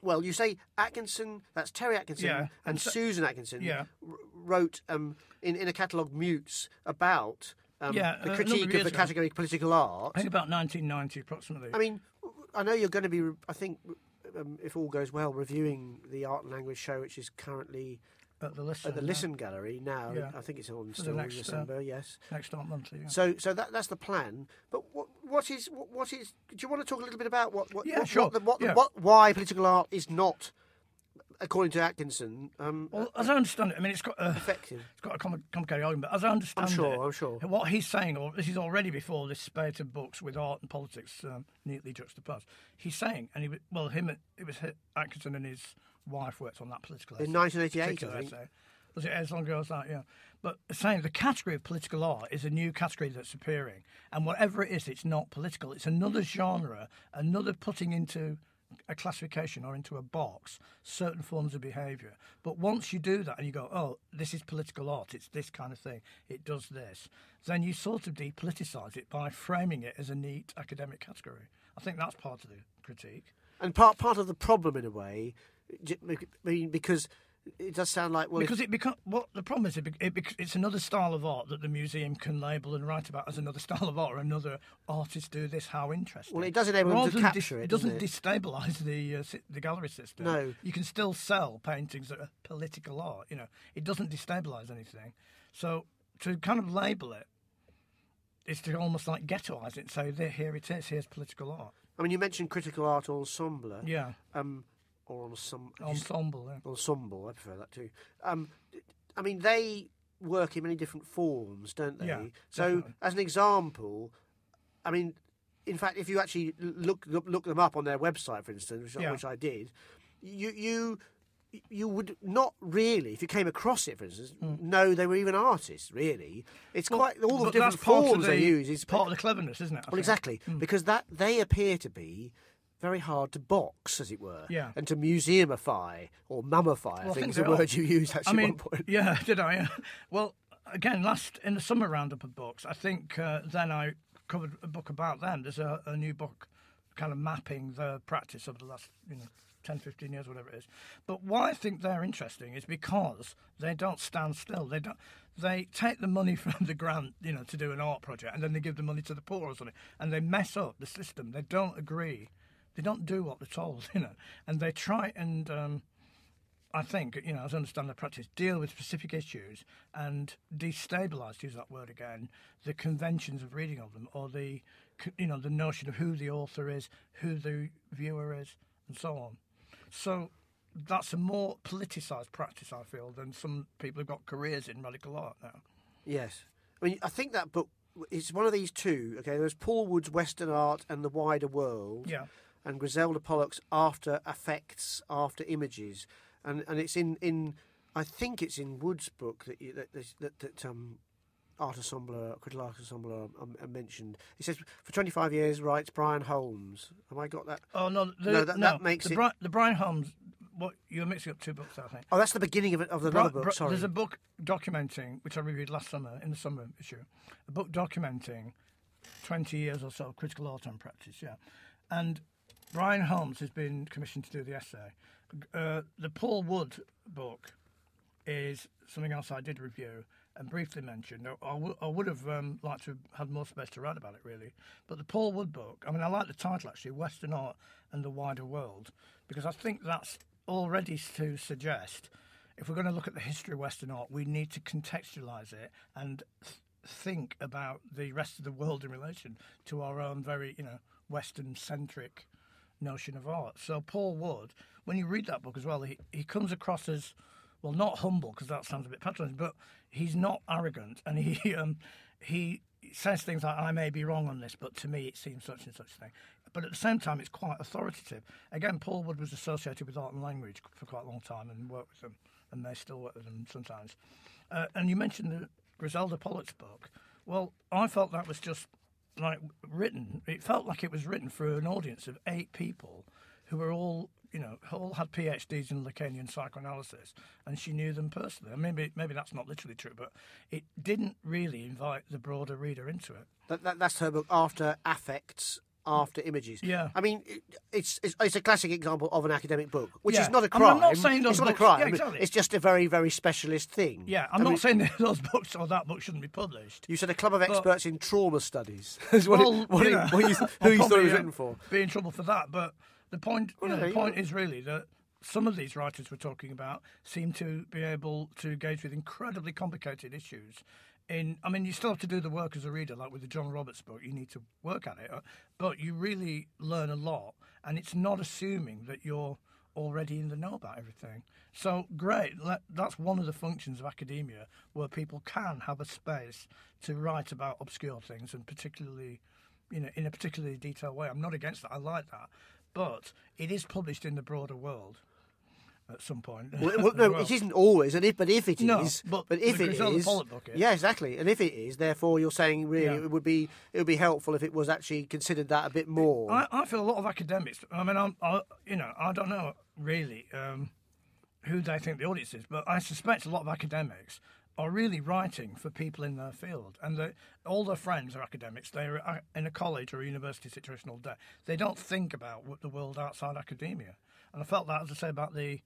well, you say Atkinson. That's Terry Atkinson Yeah, and, and so- Susan Atkinson. yeah. r- wrote um, in in a catalogue Mutes about um, Yeah, the critique of of the ago. category political art. I think about 1990 approximately. I mean, I know you're going to be. I think um, if all goes well, reviewing the art and language show, which is currently at the listen. at the Lisson Gallery now. Yeah. I think it's on For still in uh, December. yes. Next art monthly. Yeah. So, so that that's the plan. But what what is what, what is? Do you want to talk a little bit about what what Yeah, what, sure. what, the, what, Yeah. what why political art is not, according to Atkinson, um, Well, as I understand it, I mean, it's got a, effective? it's got a com- complicated argument, but as I understand I'm sure. it, I'm sure. what he's saying, or this is already before this spate of books with art and politics um, neatly juxtaposed. He's saying, and he well, him it was Atkinson and his wife worked on that political essay. In 1988, I think. Was it as long ago as that? Yeah. But saying the category of political art is a new category that's appearing, and whatever it is, it's not political. It's another genre, another putting into a classification or into a box certain forms of behaviour. But once you do that and you go, oh, this is political art, it's this kind of thing, it does this, then you sort of depoliticise it by framing it as a neat academic category. I think that's part of the critique. And part part of the problem, in a way, I mean, because it does sound like well, because it become what the problem is it, it it's another style of art that the museum can label and write about as another <laughs> style of art or another artist do this how interesting. Well, it does enable them to capture it, it doesn't doesn't destabilize the uh, si- the gallery system. No. you can still sell paintings that are political art you know. It doesn't destabilize anything. So to kind of label it is to almost like ghettoize it and say there here it is. Here's political art. I mean, you mentioned critical art ensemble, yeah. Um, or on some ensemble yeah. ensemble. I prefer that too. Um, I mean, they work in many different forms, don't they? Yeah, so, definitely. as an example, I mean, in fact, if you actually look look, them up on their website, for instance, which, I- Yeah. which I did, you you you would not really, if you came across it, for instance, know they were even artists. Really, it's quite all the different that's part of forms they use. Is part of the cleverness isn't it I well, think? exactly, because that they appear to be very hard to box, as it were, Yeah. and to museumify or mummify. I Well, I think is the word you use actually I mean, at one point. yeah, <laughs> did I? well, again, last in the summer roundup of books, I think uh, then I covered a book about them. There's a, a new book kind of mapping the practice of the last, you know, 10, 15 years, whatever it is. But why I think they're interesting is because they don't stand still. They don't. They take the money <laughs> from the grant, you know, to do an art project, and then they give the money to the poor or something, and they mess up the system. They don't agree. They don't do what they're told, <laughs> you know, and they try and um, I think, you know, as I understand the practice, deal with specific issues and destabilise, to use that word again, the conventions of reading of them or the, you know, the notion of who the author is, who the viewer is, and so on. So that's a more politicised practice, I feel, than some people who've got careers in radical art now. Yes, I mean, I think that book is one of these two. Okay, there's Paul Wood's Western Art and the Wider World, Yeah. And Griselda Pollock's After Affects, After Images, and and it's in in I think it's in Wood's book that you, that, that that um. Art ensemble, critical art ensemble, um, um, mentioned. He says for 25 years writes Brian Holmes. Have I got that? Oh no, the, No, that- that makes the, it- Bri- the Brian Holmes. What you're mixing up two books, I think. Oh, that's the beginning of it, of another Bri- book. Sorry. There's a book documenting, which I reviewed last summer in the summer issue, a book documenting 20 years or so of critical art and practice, yeah. And Brian Holmes has been commissioned to do the essay. Uh, the Paul Wood book is something else I did review and briefly mentioned. I, w- I would have um, liked to have had more space to write about it, really. But the Paul Wood book, I mean, I like the title actually, Western Art and the Wider World, because I think that's already to suggest if we're going to look at the history of Western art, we need to contextualise it and th- think about the rest of the world in relation to our own very, you know, Western centric notion of art. So Paul Wood, when you read that book as well, he, he comes across as well, not humble because that sounds a bit patronising, but he's not arrogant, and he <laughs> um, he says things like, "I may be wrong on this, but to me it seems such and such thing." But at the same time, it's quite authoritative. Again, Paul Wood was associated with art and language for quite a long time and worked with them, and they still work with them sometimes. Uh, and you mentioned the Griselda Pollock's book. Well, I felt that was just like written. It felt like it was written for an audience of eight people who were all, you know, all had PhDs in Lacanian psychoanalysis, and she knew them personally. Maybe maybe that's not literally true, but it didn't really invite the broader reader into it. That, that, that's her book, After Affects, after images. Yeah. I mean, it, it's, it's it's a classic example of an academic book, which Yeah. is not a crime. I'm not saying those it's not a crime. yeah, exactly. It's just a very very specialist thing. Yeah, I I'm not mean, saying <laughs> that those books or that book shouldn't be published. You said a club of experts in trauma studies. <laughs> is what Well, it, what you it- what you, who you thought it was written for. Be in trouble for that, but the point, you know, the point is really that some of these writers we're talking about seem to be able to engage with incredibly complicated issues. In, I mean, you still have to do the work as a reader, like with the John Roberts book. You need to work at it, uh, but you really learn a lot, and it's not assuming that you're already in the know about everything. So great, that's one of the functions of academia, where people can have a space to write about obscure things, and particularly you know, in a particularly detailed way. I'm not against that. I like that, but it is published in the broader world at some point. Well, <laughs> well, no, well. it isn't always, and if but if it is, No, but if the it is, Pollock book is. yeah, exactly, and if it is, therefore you're saying really Yeah. it would be it would be helpful if it was actually considered that a bit more. I, I feel a lot of academics. I mean, I'm, I, you know, I don't know really um, who they think the audience is, but I suspect a lot of academics are really writing for people in their field, and they, all their friends are academics. They're uh, in a college or a university situation all day. They don't think about what the world outside academia, and I felt that, as I say, about the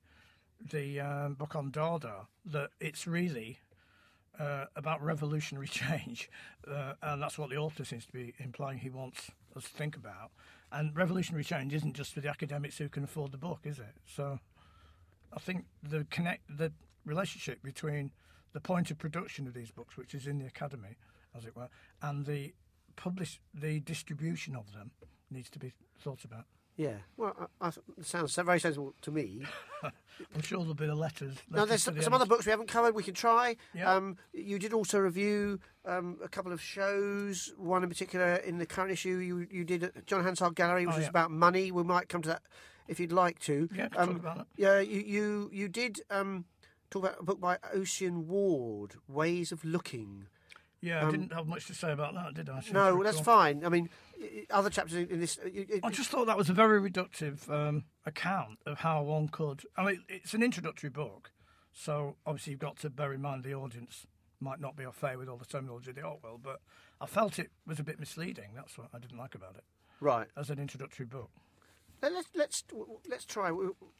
the um, book on Dada, that it's really uh, about revolutionary <laughs> change, uh, and that's what the author seems to be implying he wants us to think about. And revolutionary change isn't just for the academics who can afford the book, is it? So, I think the connect the relationship between the point of production of these books, which is in the academy, as it were, and the publish the distribution of them needs to be thought about. Yeah, well, I, I, sounds very sensible to me. <laughs> I'm sure there'll be the letters. Now, there's some, the some other books we haven't covered. We can try. Yeah. Um, you did also review um, a couple of shows. One in particular in the current issue you you did at John Hansard Gallery, which Oh, was yeah. about money. We might come to that if you'd like to. Yeah, um, talk about that. Yeah, you you you did um, talk about a book by Ossian Ward, Ways of Looking. Yeah, I didn't have much to say about that, did I? I seem to Um, No, that's fine. I mean, other chapters in this. it- it- I just thought that was a very reductive um, account of how one could. I mean, it's an introductory book, so obviously you've got to bear in mind the audience might not be au fait with all the terminology of the art world, but I felt it was a bit misleading. That's what I didn't like about it right. as an introductory book. Let- Let's let's let's try.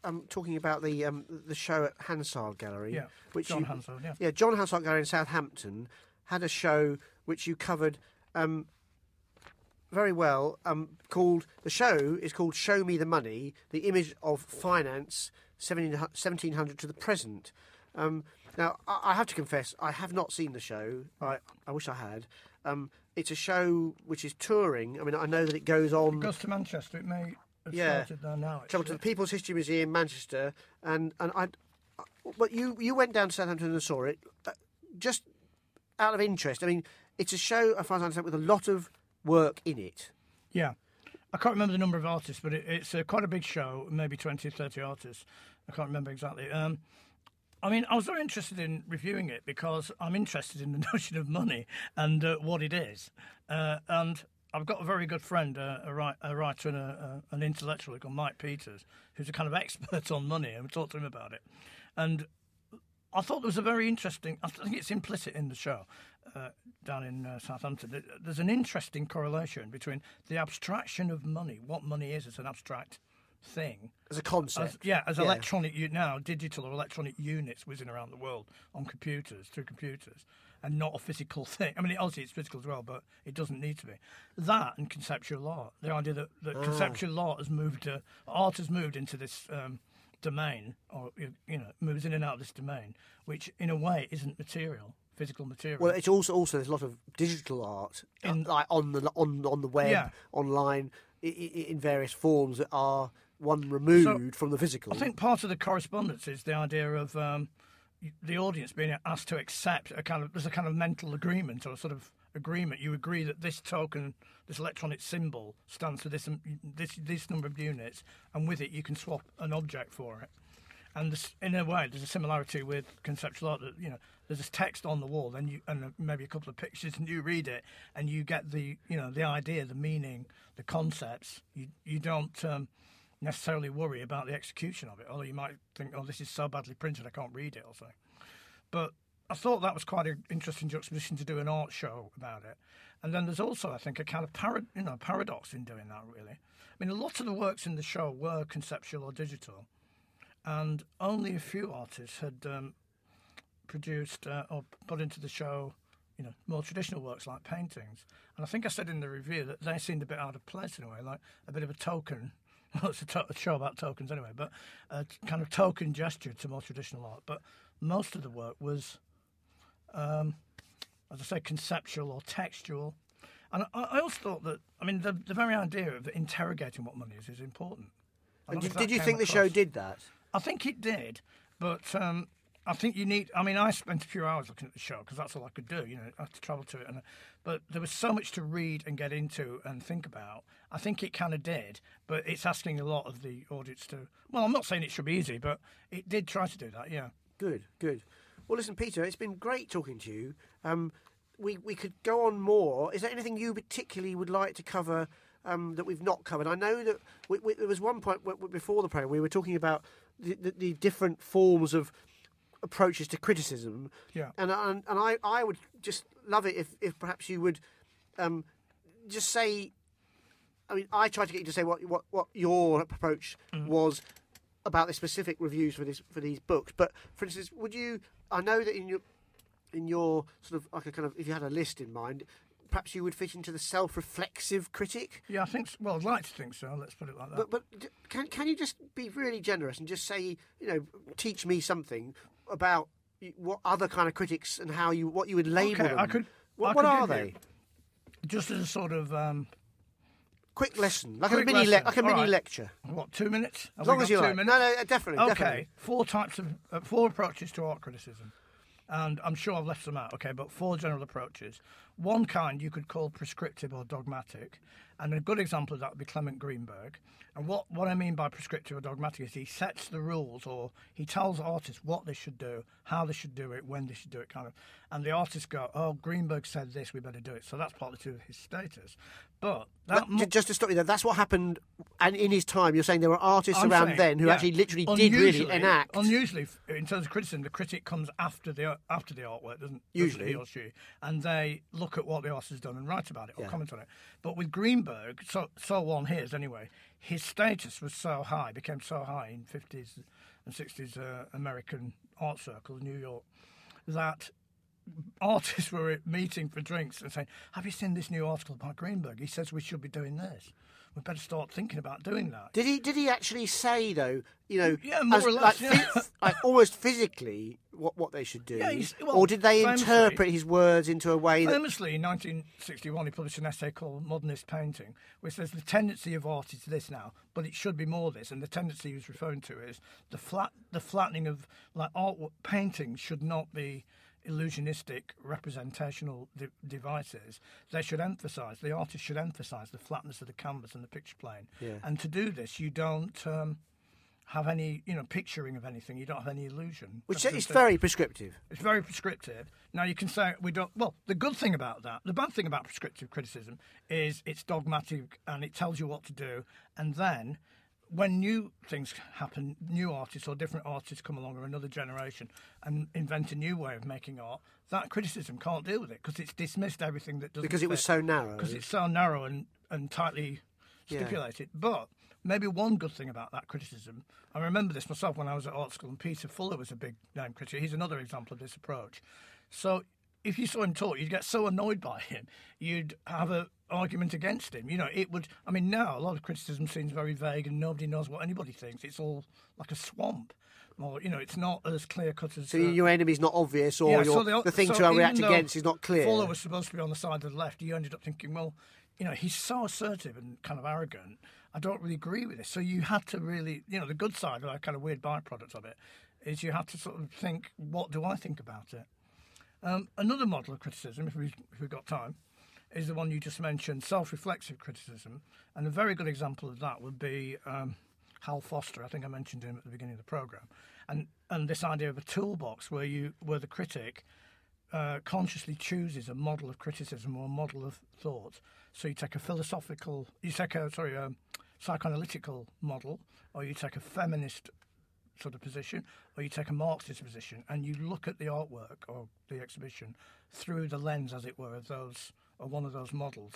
Um, talking about the um, the show at Hansard Gallery, Yeah, which John you, Hansard, yeah. yeah, John Hansard Gallery in Southampton had a show which you covered um, very well. Um, called the show is called "Show Me the Money: The Image of Finance 1700 to the Present." Um, now, I, I have to confess, I have not seen the show. I, I wish I had. Um, it's a show which is touring. I mean, I know that it goes on. It goes to Manchester. It may have Yeah. started there now. travel to the People's History Museum, Manchester, and and I. But you you went down to Southampton and saw it, uh, just out of interest. I mean, it's a show, as far as I understand, with a lot of work in it. Yeah. I can't remember the number of artists, but it, it's a, quite a big show, maybe 20 or 30 artists. I can't remember exactly. Um, I mean, I was very interested in reviewing it because I'm interested in the <laughs> notion of money and uh, what it is. Uh, and I've got a very good friend, uh, a, write, a writer and a, an intellectual called Mike Peters, who's a kind of expert <laughs> on money, and we talked to him about it. And I thought there was a very interesting. I think it's implicit in the show uh, down in uh, Southampton. There's an interesting correlation between the abstraction of money, what money is as an abstract thing, As a concept. as, yeah, as Yeah. electronic now digital or electronic units whizzing around the world on computers through computers, and not a physical <laughs> thing. I mean, obviously it's physical as well, but it doesn't need to be. That and conceptual art, the idea that, that conceptual art has moved to art has moved into this. Um, domain or you know moves in and out of this domain which in a way isn't material physical material Well, it's also also there's a lot of digital art, uh, In- like on the on on the web, Yeah. online, i- i- in various forms that are one removed from the physical. I think part of the correspondence is the idea of um, the audience being asked to accept a kind of there's a kind of mental agreement or sort of agreement. You agree that this token, this electronic symbol, stands for this um, this this number of units, and with it you can swap an object for it. And this, in a way, there's a similarity with conceptual art. That you know, there's this text on the wall, then you and uh, maybe a couple of pictures, and you read it, and you get the you know the idea, the meaning, the concepts. You you don't um, necessarily worry about the execution of it, although you might think, oh, this is so badly printed, I can't read it or something. But I thought that was quite an interesting juxtaposition to do an art show about it. And then there's also, I think, a kind of you know paradox in doing that. Really, I mean, a lot of the works in the show were conceptual or digital, and only a few artists had um, produced uh, or put into the show, you know, more traditional works like paintings. And I think I said in the review that they seemed a bit out of place in a way, like a bit of a token. <laughs> Well, it's a, to- a show about tokens anyway, but a kind of token gesture to more traditional art. But most of the work was, um, as I say, conceptual or textual. And I, I also thought that, I mean, the, the very idea of interrogating what money is is important. And did, did you think the show did that? I think it did, but um, I think you need. I mean, I spent a few hours looking at the show because that's all I could do. You know, I had to travel to it, and but there was so much to read and get into and think about. I think it kind of did, but it's asking a lot of the audience to. Well, I'm not saying it should be easy, but it did try to do that. Yeah. Good, good. Well, listen, Peter, it's been great talking to you. Um, we we could go on more. Is there anything you particularly would like to cover um, that we've not covered? I know that we, we, there was one point before the program we were talking about the, the, the different forms of approaches to criticism. Yeah. And and, and I, I would just love it if, if perhaps you would um, just say. I mean, I tried to get you to say what what, what your approach was about the specific reviews for this for these books. But for instance, would you? I know that in your in your sort of like a kind of if you had a list in mind, perhaps you would fit into the self-reflexive critic. Yeah, I think. Well, I'd like to think so. Let's put it like that. But but can can you just be really generous and just say you know teach me something about what other kind of critics and how you what you would label Okay, them? I could- What, I what could are they? you- Just as a sort of um, Quick lesson, like a mini le- like a mini right. lecture. what two minutes? Have As long as you like. minutes? No, no, definitely, Okay, definitely. four types of uh, four approaches to art criticism, and I'm sure I've left some out. Okay, but four general approaches. One kind you could call prescriptive or dogmatic, and a good example of that would be Clement Greenberg. And what, what I mean by prescriptive or dogmatic is he sets the rules, or he tells artists what they should do, how they should do it, when they should do it, kind of. And the artists go, "Oh, Greenberg said this, we better do it." So that's partly to his status. But that just to stop you there, that's what happened. And in his time, you're saying there were artists I'm around saying, then who yeah. actually literally did really enact. Unusually, in terms of criticism, the critic comes after the after the artwork, doesn't doesn't Usually. he or she, and they look at what the artist has done and write about it or Yeah. comment on it. But with Greenberg, so so one hears anyway, his status was so high, became so high in fifties and sixties uh, American art circles, in New York, that artists were meeting for drinks and saying, "Have you seen this new article by Greenberg? He says we should be doing this. We better start thinking about doing that." Did he? Did he actually say though? You know, Yeah, more as- or less, like, yeah. <laughs> like almost physically, what what they should do, Yeah, well, or did they famously- interpret his words into a way that? Famously, in 1961, he published an essay called Modernist Painting, which says the tendency of art is this now, but it should be more this. And the tendency he was referring to is the flat, the flattening of like art painting should not be illusionistic representational de- devices. They should emphasise the artist should emphasise the flatness of the canvas and the picture plane. Yeah. And to do this, you don't. Um, have any, you know, picturing of anything. You don't have any illusion. which That's is very prescriptive. it's very prescriptive. Now you can say we don't. Well, the good thing about that, the bad thing about prescriptive criticism is it's dogmatic and it tells you what to do. And then, when new things happen, new artists or different artists come along or another generation and invent a new way of making art, that criticism can't deal with it because it's dismissed everything that doesn't Because it was so narrow. because it's so narrow and, and tightly Yeah. stipulated. But maybe one good thing about that criticism, I remember this myself when I was at art school, and Peter Fuller was a big name critic. He's another example of this approach. So if you saw him talk, you'd get so annoyed by him, you'd have an argument against him. You know, it would. I mean, now a lot of criticism seems very vague, and nobody knows what anybody thinks. It's all like a swamp. Or, you know, it's not as clear cut as. so uh, your enemy's not obvious, or yeah, your, so the, the thing so to react against is not clear. Fuller was supposed to be on the side of the left. You ended up thinking, well, you know, he's so assertive and kind of arrogant. I don't really agree with this. So you had to really, you know, the good side, a kind of weird byproduct of it, is you have to sort of think, what do I think about it? Um, another model of criticism, if, we, if we've got time, is the one you just mentioned, self-reflexive criticism. And a very good example of that would be um, Hal Foster. I think I mentioned him at the beginning of the program, and and this idea of a toolbox where you where the critic uh, consciously chooses a model of criticism or a model of thought. So you take a philosophical, you take a sorry, a psychoanalytical model, or you take a feminist sort of position, or you take a Marxist position, and you look at the artwork or the exhibition through the lens, as it were, of those or one of those models.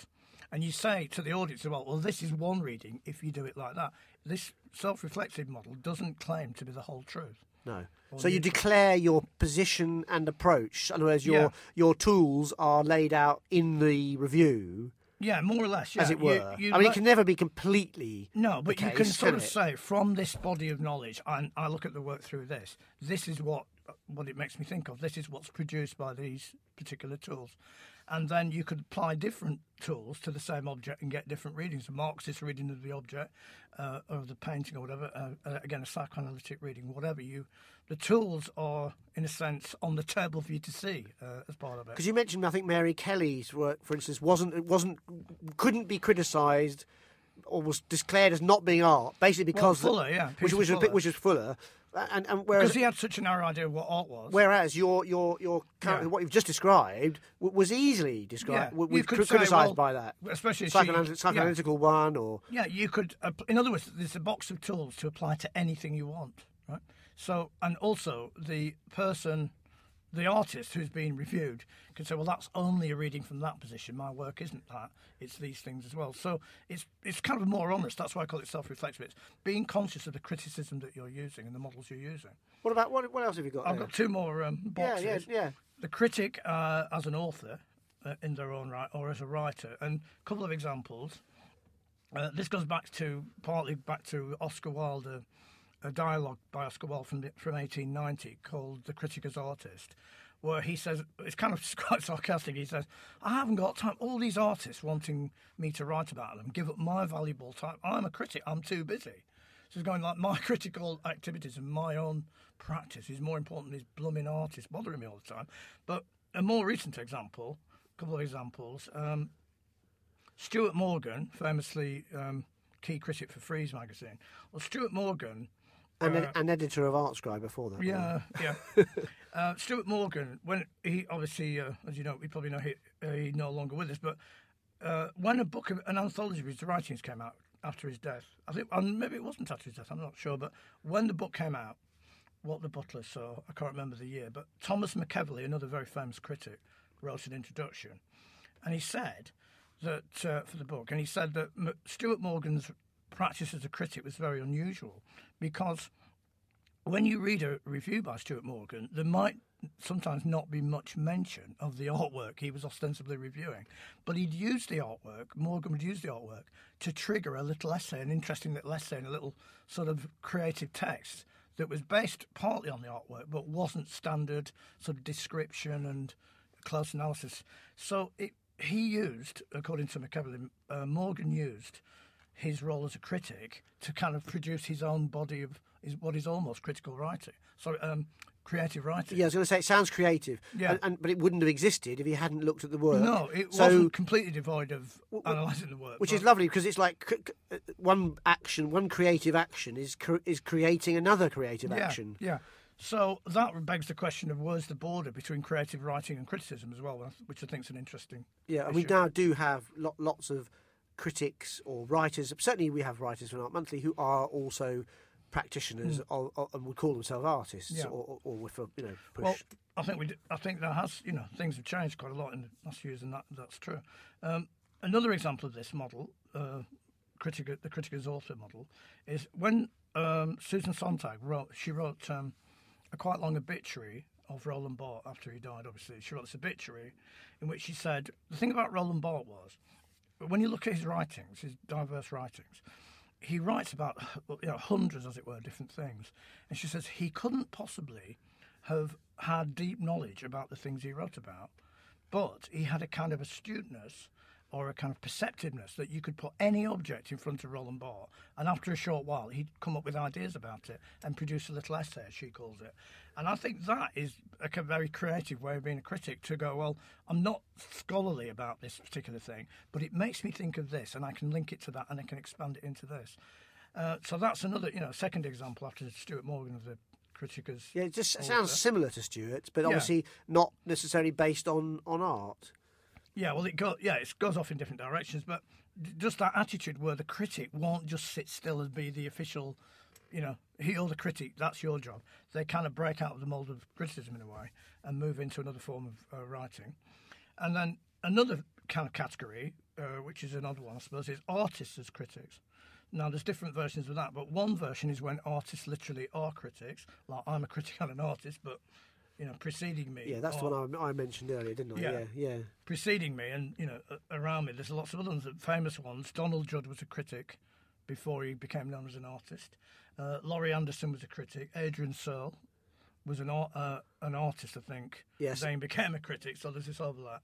And you say to the audience, well, well, this is one reading if you do it like that. This self reflective model doesn't claim to be the whole truth. No. So you declare your position and approach. In other words, your yeah. your tools are laid out in the review. Yeah, more or less, yeah. as it were. You, you I mean, it can never be completely. No, but case, you can sort can of say from this body of knowledge, and I look at the work through this. This is what what it makes me think of. This is what's produced by these particular tools and then you could apply different tools to the same object and get different readings. A Marxist reading of the object, uh, of the painting or whatever. Uh, uh, again, a psychoanalytic reading, whatever you. The tools are, in a sense, on the table for you to see uh, as part of it. Because you mentioned, I think Mary Kelly's work, for instance, wasn't it wasn't couldn't be criticised or was declared as not being art, basically because well, Fuller, yeah, which, was Fuller. which was Fuller, and, and whereas because he had such a narrow idea of what art was. Whereas your your your yeah. what you've just described was easily described, yeah. was criticised well, by that, especially Psychoanalytical, psychoanalytical yeah. one, or yeah, you could. Uh, in other words, there's a box of tools to apply to anything you want, right? So, and also the person the artist who's being reviewed can say, well, that's only a reading from that position. My work isn't that. It's these things as well. So it's it's kind of more honest. That's why I call it self-reflective. It's being conscious of the criticism that you're using and the models you're using. What about what? What else have you got? I've there? got two more um, boxes. Yeah, yeah, yeah. The critic uh, as an author uh, in their own right, or as a writer, and a couple of examples. Uh, this goes back to partly back to Oscar Wilde a dialogue by Oscar Wilde from, from 1890 called The Critic as Artist, where he says, it's kind of <laughs> quite sarcastic, he says, I haven't got time. All these artists wanting me to write about them, give up my valuable time. I'm a critic, I'm too busy. So it's going like my <laughs> critical activities and my own practice is more important than these blooming artists bothering me all the time. But a more recent example, a couple of examples. Um, Stuart Morgan, famously um, key critic for Frieze magazine. Well, Stuart Morgan and uh, an editor of Artscribe before that. Yeah, <laughs> yeah. uh, Stuart Morgan, when he obviously, uh, as you know, we probably know he, uh, he's no longer with us, but uh, when a book, of, an anthology of his writings came out after his death, I think, and maybe it wasn't after his death, I'm not sure, but when the book came out, What the Butler Saw, I can't remember the year, but Thomas McEvilley, another very famous critic, wrote an introduction, and he said that uh, for the book, and he said that M- Stuart Morgan's practice as a critic was very unusual because when you read a review by Stuart Morgan, there might sometimes not be much mention of the <laughs> artwork he was ostensibly reviewing. But he'd use the artwork, Morgan would use the artwork to trigger a little essay, an interesting little essay, and a little sort of creative text that was based partly on the artwork but wasn't standard sort of description and close analysis. So it, he used, according to McEvilley, uh, Morgan used his role as a critic to kind of produce his own body of is what is almost critical writing. Sorry, um, creative writing. Yeah, I was going to say it sounds creative. Yeah, and, and, but it wouldn't have existed if he hadn't looked at the work. No, it so, wasn't completely devoid of analysing the work. Which is lovely because it's like uh, one action, one creative action is is creating another creative yeah, action. Yeah. So that begs the question of where's the border between creative writing and criticism as well, which I think is an interesting. Yeah, and we now do have lots of critics or writers. Certainly, we have writers from Art Monthly who are also practitioners mm. or, or, and would call themselves artists, yeah. or, or, with a you know push. Well, I think we. Do, I think that has you know things have changed quite a lot in the last years, and that that's true. Um, another example of this model, uh, critic, the critic as author model, is when um, Susan Sontag wrote. She wrote um, a quite long obituary of Roland Barthes after he died. Obviously, she wrote this obituary in which she said the thing about Roland Barthes was when you look at his writings, his diverse writings, he writes about you know, hundreds, as it were, different things. And she says he couldn't possibly have had deep knowledge about the things he wrote about, but he had a kind of astuteness or a kind of perceptiveness that you could put any object in front of Roland Barthes, and after a short while, he'd come up with ideas about it and produce a little essay, as she calls it. And I think that is a very creative way of being a critic to go, well, I'm not scholarly about this particular thing, but it makes me think of this, and I can link it to that, and I can expand it into this. Uh, so that's another, you know, second example after Stuart Morgan of the critic as yeah, it just sounds similar to Stuart, but obviously yeah. not necessarily based on on art. Yeah, well, it goes. Yeah, it goes off in different directions, but just that attitude where the critic won't just sit still and be the official, you know, he or the critic, that's your job. They kind of break out of the mould of criticism in a way and move into another form of uh, writing. And then another kind of category, uh, which is an odd one, I suppose, is artists as critics. Now, there's different versions of that, but one version is when artists literally are critics. Like, I'm a critic <laughs> and an artist, but, you know, preceding me. Yeah, that's the one I, I mentioned earlier, didn't I? Yeah. Yeah, yeah. preceding me and you know around me there's lots of other ones famous ones donald judd was a critic before he became known as an artist uh, laurie anderson was a critic adrian searle was an art, uh, an artist i think Yes. then became a critic so there's this overlap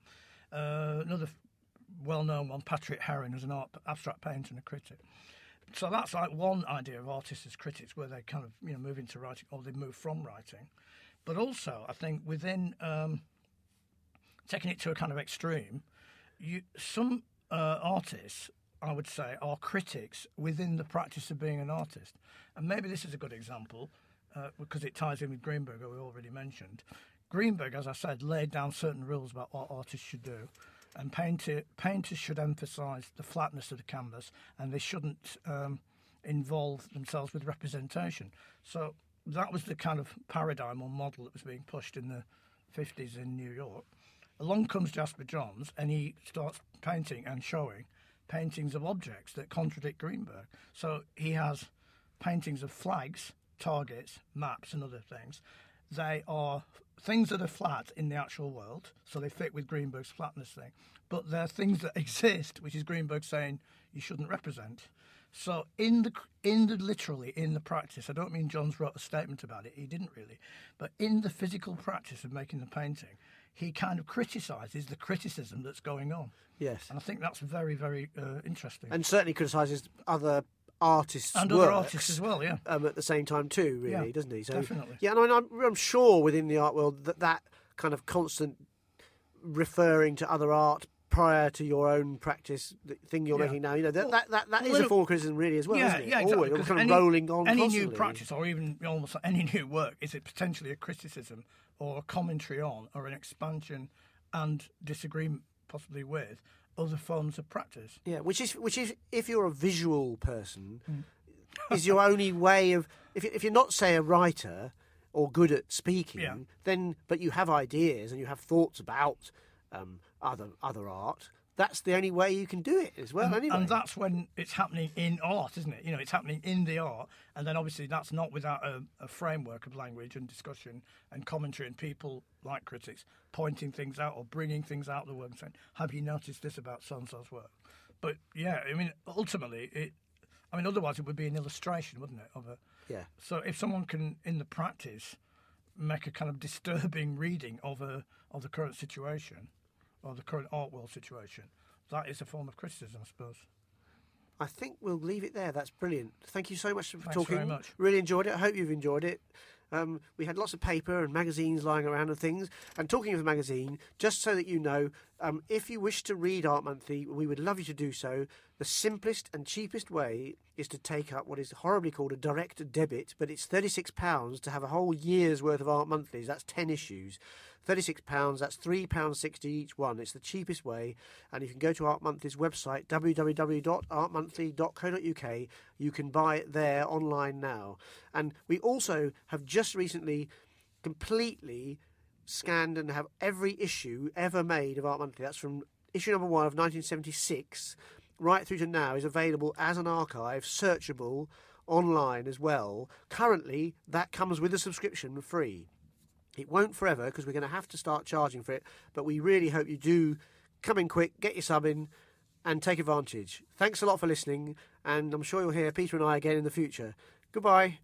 uh, another well-known one patrick heron was an art abstract painter and a critic so that's like one idea of artists as critics where they kind of you know move into writing or they move from writing but also i think within um, taking it to a kind of extreme, you some uh, artists, I would say, are critics within the practice of being an artist, and maybe this is a good example uh, because it ties in with Greenberg, who we already mentioned. Greenberg, as I said, laid down certain rules about what artists should do, and painter, painters should emphasise the flatness of the canvas, and they shouldn't um, involve themselves with representation. So that was the kind of paradigm or model that was being pushed in the 50s in New York. Along comes Jasper Johns and he starts painting and showing paintings of objects that contradict Greenberg. So he has paintings of flags, targets, maps, and other things. They are things that are flat in the actual world, so they fit with Greenberg's flatness thing. But they're things that <laughs> exist, which is Greenberg saying you shouldn't represent. So in the in the literally in the practice, I don't mean Johns wrote a statement about it. He didn't really, but in the physical practice of making the painting, he kind of criticises the criticism that's going on, Yes. and I think that's very very uh, interesting. And certainly criticises other artists' And works, other artists as well, yeah. um, at the same time too, really, Yeah, doesn't he? So, definitely. Yeah, and I mean, I'm, I'm sure within the art world that that kind of constant referring to other art prior to your own practice the thing you're Yeah. making now, you know, that Well, that, that, that well, is a form of criticism really as well, yeah, isn't it? yeah, exactly. Always, kind of any, rolling on any constantly. new practice, or even almost any new work, is it potentially a criticism or a commentary on, or an expansion and disagreement possibly with other forms of practice? Yeah, which is which is if you're a visual person, Mm. is your only way of if if you're not say a writer or good at speaking, Yeah. then but you have ideas and you have thoughts about um, other other art. That's the only way you can do it as well. anyway, And that's when it's happening in art, isn't it? You know, it's happening in the art, and then obviously that's not without a, a framework of language and discussion and commentary and people like critics pointing things out or bringing things out of the work and saying, "Have you noticed this about so and so's work?" But yeah, I mean, ultimately, it. I mean, otherwise it would be an illustration, wouldn't it? Of a. yeah. So if someone can, in the practice, make a kind of disturbing reading of a of the current situation, or the current art world situation, that is a form of criticism, I suppose. I think we'll leave it there. That's brilliant. Thank you so much for Thanks talking. very much. Really enjoyed it. I hope you've enjoyed it. Um, we had lots of paper and magazines lying around and things. And talking of the magazine, just so that you know, um, if you wish to read Art Monthly, we would love you to do so. The simplest and cheapest way is to take up what is horribly called a direct debit, but it's £36 to have a whole year's worth of Art Monthlies. That's 10 issues. £36, that's £3.60 each one. It's the cheapest way. And you can go to Art Monthly's website, www.artmonthly.co.uk. You can buy it there online now. And we also have just recently completely scanned and have every issue ever made of Art Monthly. That's from issue number one of 1976 right through to now is available as an archive, searchable online as well. Currently, that comes with a subscription free. It won't forever because we're going to have to start charging for it, but we really hope you do come in quick, get your sub in, and take advantage. Thanks a lot for listening, and I'm sure you'll hear Peter and I again in the future. Goodbye.